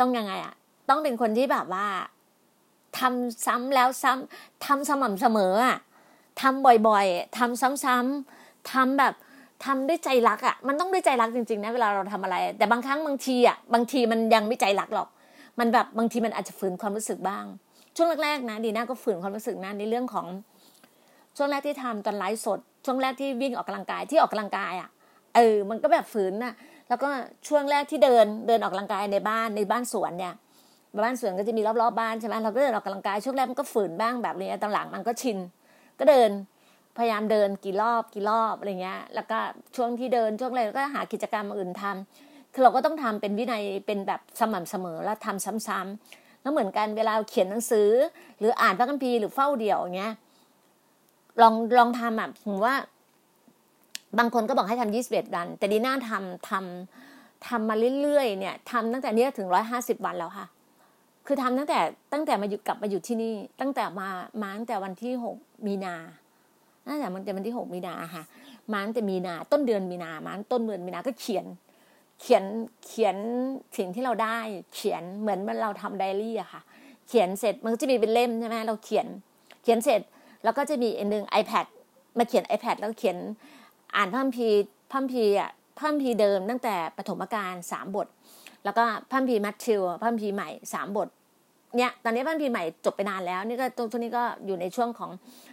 B: ต้องยังไงอะต้องเป็นคนที่แบบว่าทำซ้ำแล้วซ้ำทำสม่ำเสมออะทำบ่อยๆทำซ้ำๆทำแบบทำด้วยใจรักอะมันต้องด้วยใจรักจริงๆนะเวลาเราทำอะไร แต่บางครั้งบางทีอะบางทีมันยังไม่ใจรักหรอก มันแบบบางทีมันอาจจะฝืนความรู้สึกบ้าง ช่วงแรกๆนะดีน่าก็ฝืนความรู้สึกนะในเรื่องของช่วงแรกที่ทำตอนไลฟ์สด ช่วงแรกที่วิ่งออกกำลังกายที่ออกกำลังกายอะเออ มันก็แบบฝืนน่ะแล้วก็ช่วงแรกที่เดินเดินออกกำลังกายในบ้านในบ้านสวนเนี่ยบ้านสวนก็จะมีรอบๆบ้านใช่ไหมเราก็เดินออกกำลังกายช่วงแรกมันก็ฝืนบ้างแบบนี้ตอนหลังมันก็ชิน ก็เดินพยายามเดินกี่รอบกี่รอบอะไรเงี้ย แล้วก็ช่วงที่เดินช่วงอะไรก็หากิจกรรมอื่นทำคือเราก็ต้องทำเป็นวินัยเป็นแบบสม่ำเสมอแล้วทำซ้ำๆ แล้วเหมือนกันเวลาเขียนหนังสือ หรืออ่านพระคัมภีร์หรือเฝ้าเดี่ยวอย่างเงี้ยลองลองทำอะผมว่า บางคนก็บอกให้ทำยี่สิบเอ็ดวัน แต่ดีน่าทำทำทำมาเรื่อยๆเนี่ยทำตั้งแต่นี้ถึงร้อยห้าสิบวันแล้วค่ะ คือทำตั้งแต่ตั้งแต่มาอยู่กลับมาอยู่ที่นี่ ตั้งแต่มามาตั้งแต่วันที่หกมีนาตั้งแต่มันแต่วันที่หกมีนาค่ะมาตั้งแต่มีนา ต้นเดือนมีนามาต้นเดือนมีนาก็เขียน เขียนเขียนสิ่งที่เราได้ เขียนเหมือนมันเราทำไดอารี่อะค่ะ เขียนเสร็จมันก็จะมีเป็นเล่มใช่ไหมเราเขียนเขียนเสร็จแล้วก็จะมีอันหนึ่ง iPad มาเขียน iPad แล้วเขียนอ่านพัมพีพัมพีอะพัมพีเดิมตั้งแต่ปฐมกาลสามบท แล้วก็พัมพีมัทธิวพัมพีใหม่สามบท เนี่ยตอนนี้พระคัมภีร์ใหม่จบไปนานแล้ว นี่ก็ตรงนี้ก็อยู่ในช่วงของ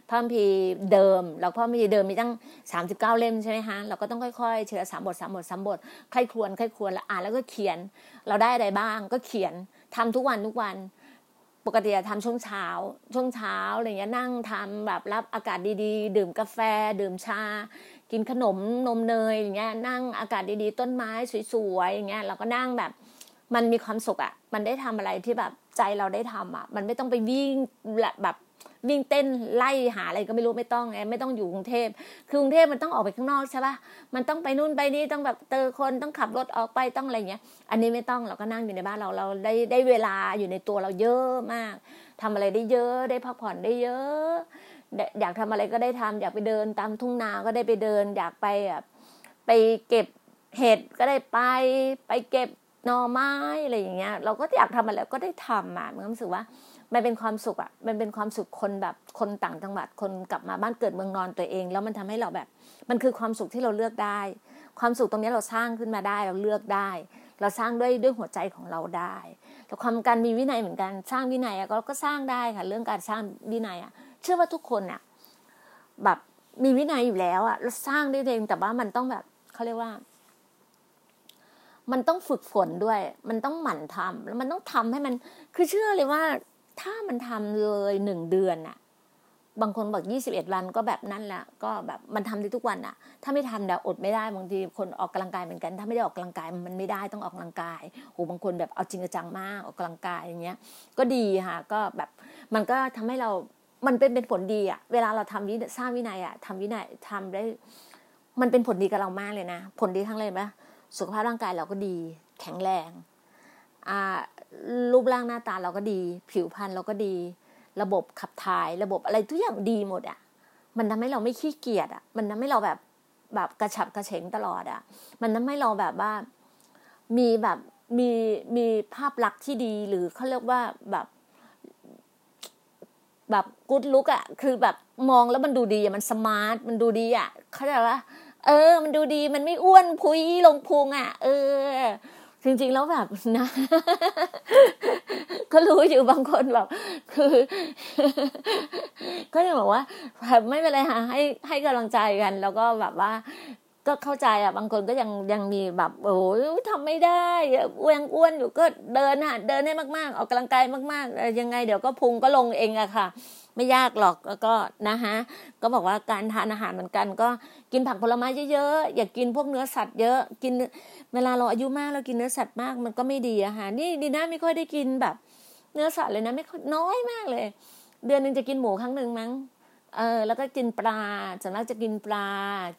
B: พระคัมภีร์เดิม แล้วพระคัมภีร์เดิมมีตั้ง 39 เล่มใช่ไหมฮะเราก็ต้องค่อยๆเชื่อสามบทสามบทสามบทใครควรใครควรแล้วอ่านแล้วก็เขียน เราได้อะไรบ้างก็เขียนทำทุกวันทุกวันปกติจะทำช่วงเช้า ช่วงเช้าอะไรเงี้ยนั่งทำแบบรับอากาศดีๆ ดื่มกาแฟ ดื่มชา กินขนมนมเนยอย่างเงี้ยนั่งอากาศดีๆ ต้นไม้สวยๆอย่างเงี้ยเราก็นั่งแบบ มันมีความสุขอะ่ะ มันได้ทำอะไรที่แบบใจเราได้ทำอะ่ะ มันไม่ต้องไปวิ่งแบบวิ่งเต้นไล่หาอะไรก็ไม่รู้ไม่ต้องไงไม่ต้องอยู่กรุงเทพคือกรุงเทพมันต้องออกไปข้างนอกใช่ปะมันต้องไปนู่นไปนี่ต้องแบบเจอคนต้องขับรถออกไปต้องอะไรเงี้ย อันนี้ไม่ต้องเราก็นั่งอยู่ในบ้านเราเราได้ได้เวลาอยู่ในตัวเราเยอะมากทำอะไรได้เยอะได้พักผ่อนได้เยอะ อยากทำอะไรก็ได้ทำอยากไปเดินตามทุ่งนาก็ได้ไปเดิน อยากไปแบบไปเก็บเห็ดก็ได้ไปไปเก็บ หน่อไม้อะไรอย่างเงี้ย เราก็อยากทำอะไรก็ได้ทำอะมันรู้สึกว่า มันเป็นความสุขอะมันเป็นความสุขคนแบบคนต่างจังหวัดคนกลับมาบ้านเกิดเมืองนอนตัวเอง แล้วมันทำให้เราแบบ มันคือความสุขที่เราเลือกได้ ความสุขตรงนี้เราสร้างขึ้นมาได้เราเลือกได้ เราสร้างด้วยด้วยหัวใจของเราได้แต่ความการมีวินัยเหมือนกันสร้างวินัยก็ก็สร้างได้ค่ะ เรื่องการสร้างวินัยอะเชื่อว่าทุกคนอะแบบมีวินัยอยู่แล้วอะเราสร้างได้เองแต่ว่ามันต้องแบบเขาเรียกว่า มันต้องฝึกฝนด้วย มันต้องหมั่นทำแล้วมันต้องทำให้มัน คือเชื่อเลยว่า ถ้ามันทำเลยหนึ่งเดือนน่ะบางคนบอกยี่สิบเอ็ดวันก็แบบนั้นแหละก็แบบมันทำได้ทุกวันน่ะถ้าไม่ทำเดี๋ยวอดไม่ได้บางทีคนออกกำลังกายเหมือนกัน ถ้าไม่ได้ออกกำลังกายมันไม่ได้ต้องออกกำลังกายโหบางคนแบบเอาจริงจังมากออกกำลังกายอย่างเงี้ย ก็ดีค่ะ ก็แบบมันก็ทำให้เรา มันเป็นเป็นผลดีอะเวลาเราทำวิสร้างวินัยอะทำวินัยทำได้ มันเป็นผลดีกับเรามากเลยนะ ผลดีทั้งเลยไหม สุขภาพร่างกายเราก็ดี แข็งแรงรูปร่างหน้าตาเราก็ดี ผิวพรรณเราก็ดี ระบบขับถ่าย ระบบอะไรทุกอย่างดีหมดอะ มันทำให้เราไม่ขี้เกียจอะ มันทำให้เราแบบแบบกระฉับกระเฉงตลอดอะ มันทำให้เราแบบว่ามีแบบมีมีภาพลักษณ์ที่ดีหรือเขาเรียกว่าแบบแบบกู๊ดลุกอะคือแบบมองแล้วมันดูดีอะมันสมาร์ทมันดูดีอะเขาใจว่า เออ มันดูดีมันไม่อ้วนพุยลงพุงอะ เออ จริงๆแล้วแบบนะ ก็รู้อยู่บางคนแบบ คือ ก็จะบอกว่าแบบไม่เป็นไรค่ะให้ให้กำลังใจกัน แล้วก็แบบว่าก็เข้าใจอะบางคนก็ยังยังมีแบบโอ้ยทำไม่ได้อ้วนอ้วนอยู่ก็เดินอะ เดินให้มากๆ ออกกำลังกายมากๆยังไงเดี๋ยวก็พุงก็ลงเองอะค่ะ ไม่ยากหรอกแล้วก็นะฮะก็บอกว่าการทานอาหารเหมือนกัน ก็กินผักผลไม้เยอะๆอย่ากกินพวกเนื้อสัตว์เยอะกินเวลาเราอายุมากเรากินเนื้อสัตว์มากมันก็ไม่ดีอะค่ะนี่ดีนะไม่ค่อยได้กินแบบ เนื้อสัตว์เลยนะไม่น้อยมากเลย เดือนหนึ่งจะกินหมูครั้งหนึ่งมั้งเออแล้วก็กินปลาส่วนมากจะกินปลา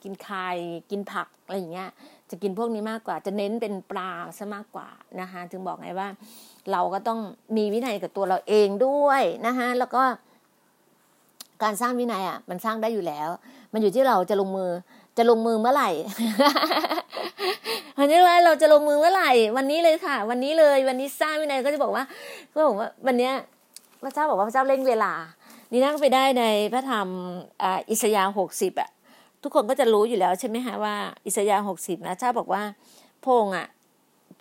B: กินไข่กินผักอะไรอย่างเงี้ย จะกินพวกนี้มากกว่า จะเน้นเป็นปลาซะมากกว่านะคะถึงบอกไงว่า เราก็ต้องมีวินัยกับตัวเราเองด้วยนะคะแล้วก็ การสร้างวินัยอะมันสร้างได้อยู่แล้ว มันอยู่ที่เราจะลงมือจะลงมือเมื่อไหร่วันนี้ว่าเราจะลงมือเมื่อไหร่ วันนี้เลยค่ะ วันนี้เลย วันนี้สร้างวินัยก็จะบอกว่าก็บอกว่าวันเนี้ยพระเจ้าบอกว่าพระเจ้าเร่งเวลา นี่นั่งไปได้ในพระธรรมอิสยาห์หกสิบอะ ทุกคนก็จะรู้อยู่แล้วใช่ไหมคะว่าอิสยาห์หกสิบนะเจ้าบอกว่าพงอะ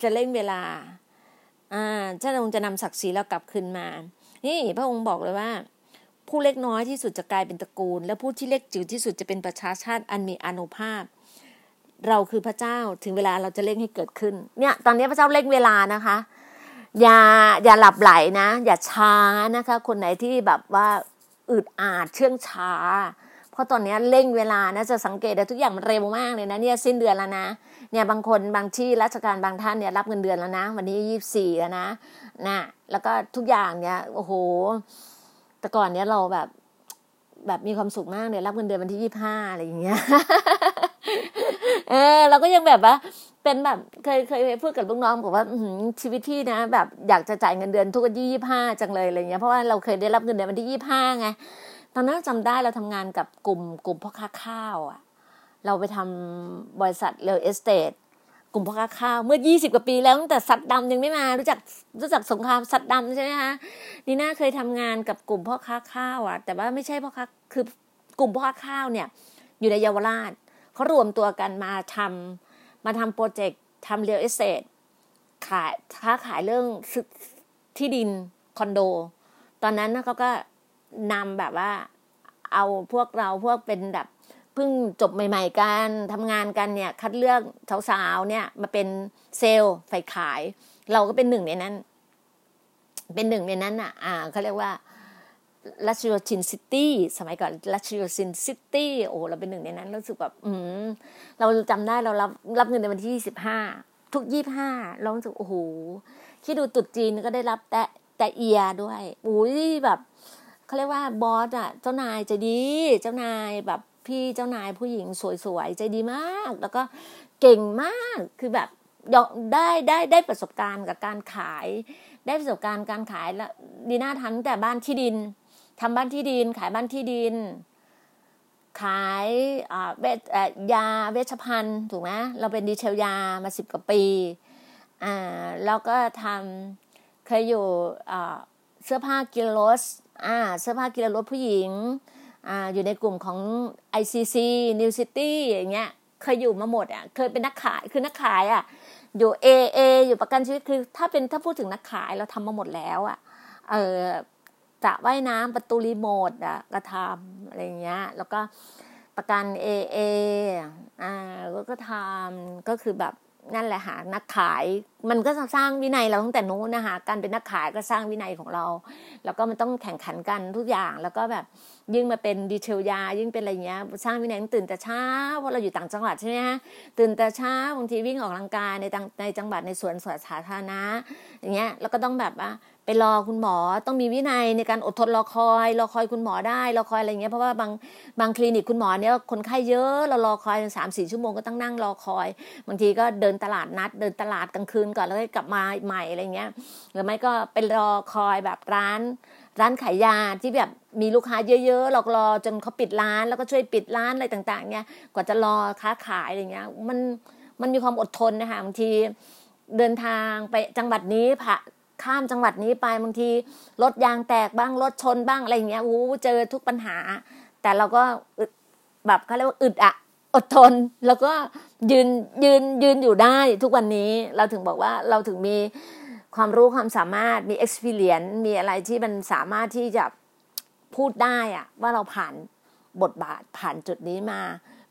B: จะเร่งเวลา อ่าเจ้าองค์จะนำศักดิ์ศรีแล้วกลับคืนมา นี่พระองค์บอกเลยว่า ผู้เล็กน้อยที่สุดจะกลายเป็นตระกูล และผู้ที่เล็กจิ๋วที่สุดจะเป็นประชาชาติอันมีอานุภาพ เราคือพระเจ้าถึงเวลาเราจะเร่งให้เกิดขึ้น เนี่ย ตอนนี้พระเจ้าเร่งเวลานะคะ อย่าอย่าหลับไหลนะ อย่าช้านะคะ คนไหนที่แบบว่าอึดอาดเชื่องช้า เพราะตอนนี้เร่งเวลานะจะสังเกตได้ทุกอย่างมันเร็วมากเลยนะเนี่ยสิ้นเดือนแล้วนะเนี่ยบางคนบางที่ราชการบางท่านเนี่ยรับเงินเดือนแล้วนะ วันนี้ยี่สิบสี่แล้วนะนะแล้วก็ทุกอย่างเนี่ยโอ้โห แต่ก่อนเนี้ยเราแบบแบบมีความสุขมากเลยรับเงินเดือนวันที่ยี่ห้าอะไรอย่างเงี้ย เออเราก็ยังแบบว่าเป็นแบบเคยเคยพูดกับลูกน้องบอกว่าชีวิตที่นะแบบอยากจะจ่ายเงินเดือนทุกวันที่ยี่ห้าจังเลยอะไรเงี้ยเพราะว่าเราเคยได้รับเงินเดือนวันที่ยี่ห้าไงตอนนั้นจำได้เราทำงานกับกลุ่มกลุ่มพ่อค้าข้าวอะ เราไปทำบริษัท real estate กลุ่มพ่อค้าข้าวเมื่อยี่สิบกว่าปีแล้วตั้งแต่สัตว์ดำยังไม่มารู้จักรู้จักสงครามสัตว์ดำใช่ไหมคะนี่น่าเคยทำงานกับกลุ่มพ่อค้าข้าวอะแต่ว่าไม่ใช่พ่อค้าคือกลุ่มพ่อค้าข้าวเนี่ยอยู่ในเยาวราชเขารวมตัวกันมาทำมาทำ project ทำ real estate ขายค้าขายเรื่องที่ดินคอนโด ตอนนั้นเขาก็นำแบบว่าเอาพวกเราพวกเป็นแบบ เพิ่งจบใหม่ ๆกันทำงานกันเนี่ย คัดเลือกสาวๆเนี่ยมาเป็นเซลล์ฝ่ายขาย เราก็เป็นหนึ่งในนั้น เป็นหนึ่งในนั้นอะ อ่าเขาเรียกว่ารัชโยธิน City สมัยก่อนรัชโยธิน City โอ้เราเป็นหนึ่งในนั้นรู้สึกแบบอืมเราจำได้เรารับรับเงินในวันที่ยี่สิบห้าทุกยี่ห้าเรารู้สึกโอ้โหคิดดูตุดจีนก็ได้รับแต่แต่เอียด้วยอุ้ยแบบเขาเรียกว่าบอสอะเจ้านายใจดี เจ้านายแบบ พี่เจ้านายผู้หญิงสวยๆใจดีมาก แล้วก็เก่งมากคือแบบได้ได้ได้ประสบการณ์กับการขาย ได้ประสบการณ์การขายแล้วดีน่าทันแต่บ้านที่ดินทำบ้านที่ดิน ขายบ้านที่ดิน ขายเวชยาเวชภัณฑ์ถูกไหมเราเป็นดีเทลยามาสิบกว่าปีอ่าแล้วก็ทำเคยอยู่เสื้อผ้ากิโลสอ่าเสื้อผ้ากิโลสผู้หญิง อยู่ในกลุ่มของ ICC New City อย่างเงี้ยเคยอยู่มาหมดอะเคยเป็นนักขายคือนักขายอะอยู่ AA อยู่ประกันชีวิตคือ ถ้าเป็นถ้าพูดถึงนักขายเราทำมาหมดแล้วอะเออสระว่ายน้ำประตูรีโมทอะก็ทำอะไรเงี้ยแล้วก็ประกันเอเออ่าก็ทำก็คือแบบ นั่นแหละหานักขายมันก็สร้างวินัยเราตั้งแต่นู้นนะคะการเป็นนักขายก็สร้างวินัยของเรา แล้วก็มันต้องแข่งขันกันทุกอย่างแล้วก็แบบยิ่งมาเป็นดีเทลยา ยิ่งเป็นอะไรเงี้ยสร้างวินัยตื่นแต่เช้าเพราะเราอยู่ต่างจังหวัดใช่ไหมฮะตื่นแต่เช้าบางทีวิ่งออกกำลังกายในในจังหวัดในสวนสวนสาธารณะอย่างเงี้ยแล้วก็ต้องแบบว่า ไปรอคุณหมอต้องมีวินัยในการอดทนรอคอยรอคอยคุณหมอได้รอคอยอะไรเงี้ยเพราะว่าบางบางคลินิกคุณหมอเนี่ยคนไข้เยอะเรารอคอยสามสี่ชั่วโมงก็ต้องนั่งรอคอย บางทีก็เดินตลาดนัด เดินตลาดกลางคืนก่อนแล้วก็กลับมาใหม่อะไรเงี้ยหรือไม่ก็เป็นรอคอยแบบร้านร้านขายยาที่แบบมีลูกค้าเยอะๆรารอจนเขาปิดร้าน แล้วก็ช่วยปิดร้านอะไรต่างๆเนี่ยกว่าจะรอค้าขายอะไรเงี้ยมันมันมีความอดทนนะคะบางทีเดินทางไปจังหวัดนี้ผ่า ข้ามจังหวัดนี้ไปบางทีรถยางแตกบ้างรถชนบ้างอะไรเงี้ยอู้เจอทุกปัญหา แต่เราก็แบบเขาเรียกว่าอึดอะอดทนแล้วก็ยืนยืนยืนอยู่ได้ทุกวันนี้เราถึงบอกว่าเราถึงมีความรู้ความสามารถมี experience มีอะไรที่มันสามารถที่จะพูดได้อะว่าเราผ่านบทบาทผ่านจุดนี้มา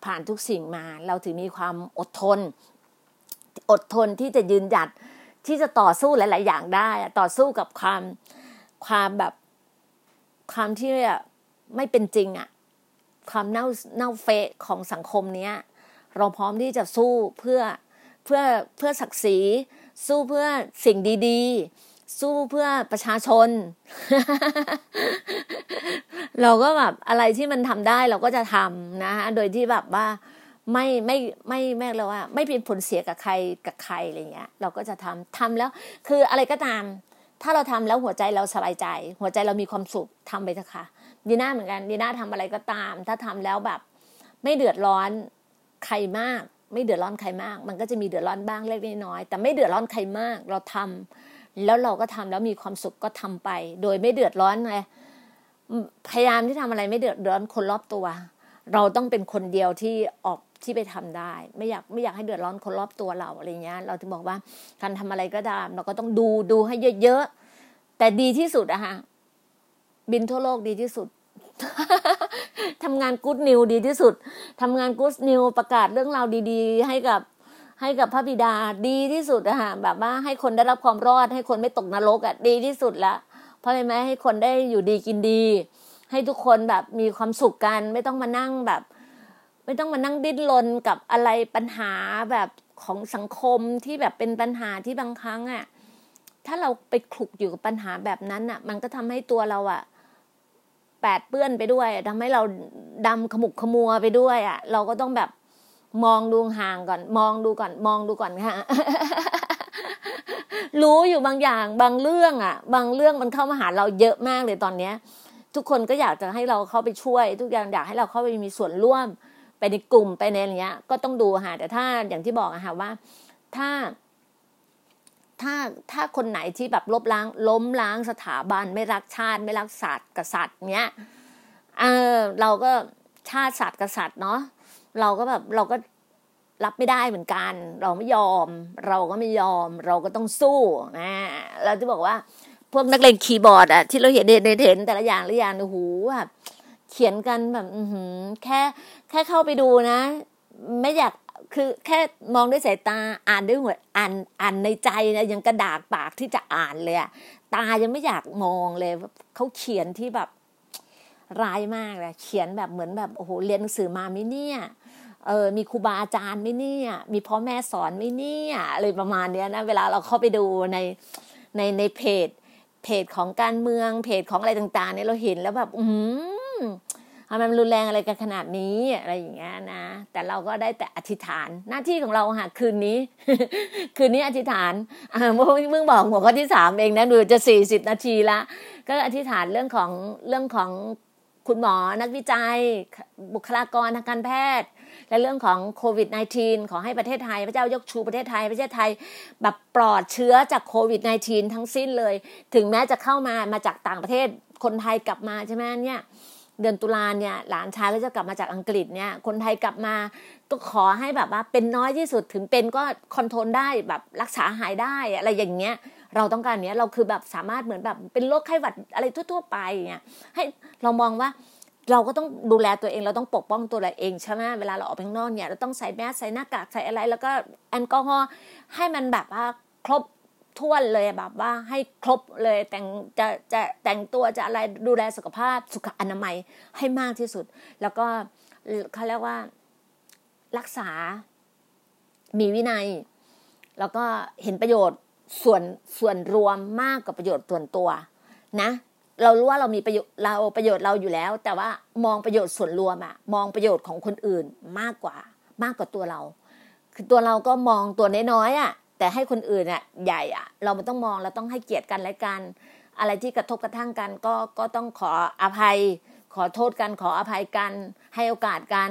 B: ผ่านทุกสิ่งมา เราถึงมีความอดทน อดทนที่จะยืนหยัด ที่จะต่อสู้หลาย ๆ อย่างได้ต่อสู้กับความความแบบความที่ไม่เป็นจริงอะความเน่าเน่าเฟะของสังคมเนี้ย เราพร้อมที่จะสู้เพื่อเพื่อเพื่อศักดิ์ศรี สู้เพื่อสิ่งดีๆ สู้เพื่อประชาชน เราก็แบบอะไรที่มันทำได้เราก็จะทำนะฮะโดยที่แบบว่า ไม่ไม่ไม่แม่เราว่า ไม่เป็นผลเสียกับใครกับใครอะไรเงี้ย เราก็จะทำทำแล้ว คืออะไรก็ตาม ถ้าเราทำแล้วหัวใจเราสบายใจ หัวใจเรามีความสุขทำไปเถอะค่ะดีน่าเหมือนกันดีน่าทำอะไรก็ตาม ถ้าทำแล้วแบบ ไม่เดือดร้อนใครมาก ไม่เดือดร้อนใครมาก มันก็จะมีเดือดร้อนบ้างเล็กน้อยแต่ไม่เดือดร้อนใครมาก เราทำแล้วเราก็ทำแล้วมีความสุขก็ทำไป โดยไม่เดือดร้อนไงพยายามที่ทำอะไรไม่เดือดร้อนคนรอบตัว เราต้องเป็นคนเดียวที่ออก ที่ไปทำได้ ไม่อยากไม่อยากให้เดือดร้อนคนรอบตัวเราอะไรเงี้ย เราถึงบอกว่าการทำอะไรก็ตาม เราก็ต้องดูดูให้เยอะๆแต่ดีที่สุดอะฮะบินทั่วโลกดีที่สุดทำงานกู๊ดนิวดีที่สุดทำงานกู๊ดนิวประกาศเรื่องราวดี ๆ ให้กับให้กับพระบิดาดีที่สุดอะฮะแบบว่าให้คนได้รับความรอด ให้คนไม่ตกนรกอะดีที่สุดละเพราะอะไรไหมให้คนได้อยู่ดีกินดี ให้ทุกคนแบบมีความสุขกัน ไม่ต้องมานั่งแบบ ไม่ต้องมานั่งดิ้นรนกับอะไรปัญหาแบบของสังคมที่แบบเป็นปัญหาที่บางครั้งอะ่ะถ้าเราไปคลุกอยู่กับปัญหาแบบนั้นอะ่ะ มันก็ทำให้ตัวเราอะ่ะแปดเปื้อนไปด้วยทำให้เราดำขมุกขมัวไปด้วยอะ่ะ เราก็ต้องแบบมองดูห่างก่อน มองดูก่อน มองดูก่อนค่ะรู้อยู่บางอย่าง บางเรื่องอะ บางเรื่องมันเข้ามาหาเราเยอะมากเลยตอนเนี้ย ทุกคนก็อยากจะให้เราเข้าไปช่วย ทุกอย่างอยากให้เราเข้าไปมีส่วนร่วม ไปในกลุ่มไปในอะไรเงี้ย ก็ต้องดูค่ะแต่ถ้าอย่างที่บอกอะค่ะว่า ถ้า ถ้าถ้าคนไหนที่แบบลบล้าง ล้มล้างสถาบันไม่รักชาติ ไม่รักศาสตร์กษัตริย์เนี้ยเออเราก็ชาติศาสตร์กษัตริย์เนาะเราก็แบบเราก็รับไม่ได้เหมือนกัน เราไม่ยอม เราก็ไม่ยอม เราก็ต้องสู้นะเราจะบอกว่า พวกนักเลงคีย์บอร์ดอะที่เราเห็นเห็นเห็นแต่ละอย่างละอย่างโอ้โหแบบ เขียนกันแบบอืแค่แค่เข้าไปดูนะ ไม่อยากคือแค่มองด้วยสายตาอ่านด้วยหัวอ่านอ่านในใจนะยังกระดากปากที่จะอ่านเลยอะตายังไม่อยากมองเลยเขาเขียนที่แบบร้ายมากเลยเขียนแบบเหมือนแบบโอ้โหเรียนหนังสือมาไหมเนี่ยเออมีครูบาอาจารย์ไหมเนี่ยมีพ่อแม่สอนไหมเนี่ยอะไรประมาณเนี้ยนะเวลาเราเข้าไปดูในในในเพจ เพจของการเมืองเพจของอะไรต่างๆเนี่ยเราเห็นแล้วแบบ อืม ทำไมมันรุนแรงอะไรกันขนาดนี้อะไรอย่างเงี้ยนะ แต่เราก็ได้แต่อธิษฐานหน้าที่ของเราค่ะคืนนี้ คืนนี้อธิษฐานเมื่อเมื่อบอกหัวข้อที่สามเองนะดูจะสี่สิบนาทีละก็อธิษฐานเรื่องของเรื่องของคุณหมอนักวิจัย บุคลากรทางการแพทย์ และเรื่องของโควิด -19 ขอให้ประเทศไทย พระเจ้ายกชูประเทศไทย ประเทศไทยแบบปลอดเชื้อจากโควิด -19 ทั้งสิ้นเลย ถึงแม้จะเข้ามามาจากต่างประเทศคนไทยกลับมาใช่ไหมเนี่ย เดือนตุลาเนี่ยหลานชายก็จะกลับมาจากอังกฤษเนี่ย คนไทยกลับมาก็ขอให้แบบว่าเป็นน้อยที่สุดถึงเป็นก็คอนโทรลได้แบบรักษาหายได้อะไรอย่างเงี้ย เราต้องการเนี้ยเราคือแบบสามารถเหมือนแบบเป็นโรคไข้หวัดอะไรทั่ว ๆ ไปเนี่ยให้เรามองว่าเราก็ต้องดูแลตัวเองเราต้องปกป้องตัวเราเองใช่ไหมเวลาเราออกไปข้างนอกเนี่ยเราต้องใส่แมสใส่หน้ากากใส่อะไร แล้วก็แอลกอฮอล์ให้มันแบบว่าครบ ท้วนเลยแบบว่าให้ครบเลยแต่งจะจะแต่งตัวจะอะไรดูแลสุขภาพสุขอนามัยให้มากที่สุด แล้วก็เขาเรียกว่ารักษา มีวินัย แล้วก็เห็นประโยชน์ส่วนส่วนรวมมากกว่าประโยชน์ส่วนตัว นะ เรารู้ว่าเรามีประโยชน์เราประโยชน์เราอยู่แล้ว แต่ว่ามองประโยชน์ส่วนรวมอะมองประโยชน์ของคนอื่นมากกว่ามากกว่าตัวเรา คือตัวเราก็มองตัวน้อยๆอะ แต่ให้คนอื่นอะใหญ่อะ เราไม่ต้องมองเราต้องให้เกียรติกันและกัน อะไรที่กระทบกระทั่งกันก็ก็ต้องขออภัย ขอโทษกันขออภัยกัน ให้โอกาสกัน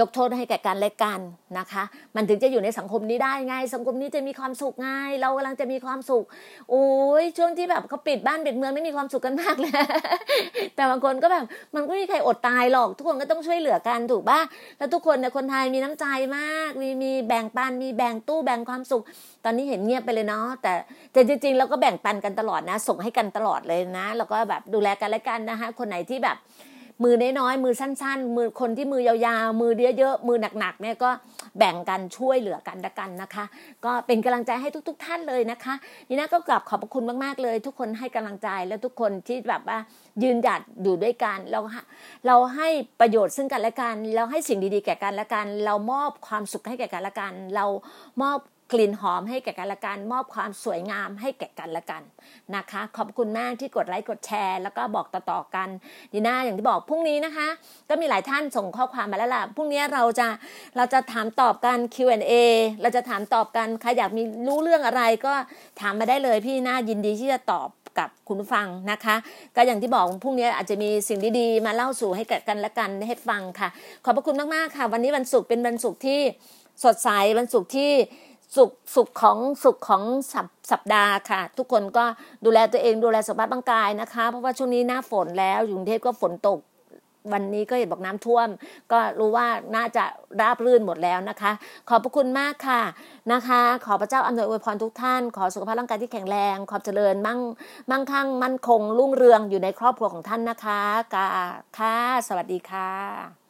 B: ยกโทษให้แก่กันและกันนะคะ มันถึงจะอยู่ในสังคมนี้ได้ไง สังคมนี้จะมีความสุขไงเรากำลังจะมีความสุข โอ้ยช่วงที่แบบเขาปิดบ้านปิดเมืองไม่มีความสุขกันมากเลยแต่บางคนก็แบบมันก็ไม่มีใครอดตายหรอก ทุกคนก็ต้องช่วยเหลือกันถูกป่ะแล้วทุกคนเนี่ยคนไทยมีน้ำใจมากมีมีแบ่งปันมีแบ่งตู้แบ่งความสุข ตอนนี้เห็นเงียบไปเลยเนาะแต่แต่จริงๆเราก็แบ่งปันกันตลอดนะ ส่งให้กันตลอดเลยนะ แล้วก็แบบดูแลกันและกันนะคะ คนไหนที่แบบ มือน้อยๆมือสั้น ๆ มือคนที่มือยาวๆมือเยอะๆมือหนักๆเนี่ยก็แบ่งกันช่วยเหลือกันละกันนะคะ ก็เป็นกำลังใจให้ทุก ๆ ท่านเลยนะคะนี่นะก็กลับขอบพระคุณมากๆเลย ทุกคนให้กำลังใจแล้วทุกคนที่แบบว่ายืนหยัดอยู่ด้วยกันเราเราให้ประโยชน์ซึ่งกันและกัน เราให้สิ่งดีๆแก่กันและกัน เรามอบความสุขให้แก่กันและกัน เรามอบ กลิ่นหอมให้แก่กันและกัน มอบความสวยงามให้แก่กันและกันนะคะ ขอบคุณมากที่กดไลค์กดแชร์ แล้วก็บอกต่อๆกันดีน่าอย่างที่บอกพรุ่งนี้นะคะ ก็มีหลายท่านส่งข้อความมาแล้วล่ะพรุ่งนี้เราจะเราจะถามตอบกัน Q&A เราจะถามตอบกันใครอยากมีรู้เรื่องอะไรก็ถามมาได้เลยพี่น่ายินดีที่จะตอบกับคุณฟังนะคะ ก็อย่างที่บอกพรุ่งนี้อาจจะมีสิ่งดีๆ มาเล่าสู่ให้กันและกันให้ฟังค่ะ ขอบพระคุณมากๆค่ะ วันนี้วันศุกร์เป็นวันศุกร์ที่สดใสวันศุกร์ที่ สุขสุขของสุขของสัปสปดาห์ค่ะ ทุกคนก็ดูแลตัวเองดูแลสุขภาพร่างกายนะคะ เพราะว่าช่วงนี้หน้าฝนแล้วอยู่กรุงเทพก็ฝนตกวันนี้ก็เห็นบอกน้ำท่วม ก็รู้ว่าน่าจะราบรื่นหมดแล้วนะคะ ขอบพระคุณมากค่ะนะคะ ขอพระเจ้าอำนวยอวยพรทุกท่าน ขอสุขภาพร่างกายที่แข็งแรงขอบเจริญมั่งมั่งคั่งมั่นคงรุ่งเรืองอยู่ในครอบครัวของท่านนะคะกาค่ะสวัสดีค่ะ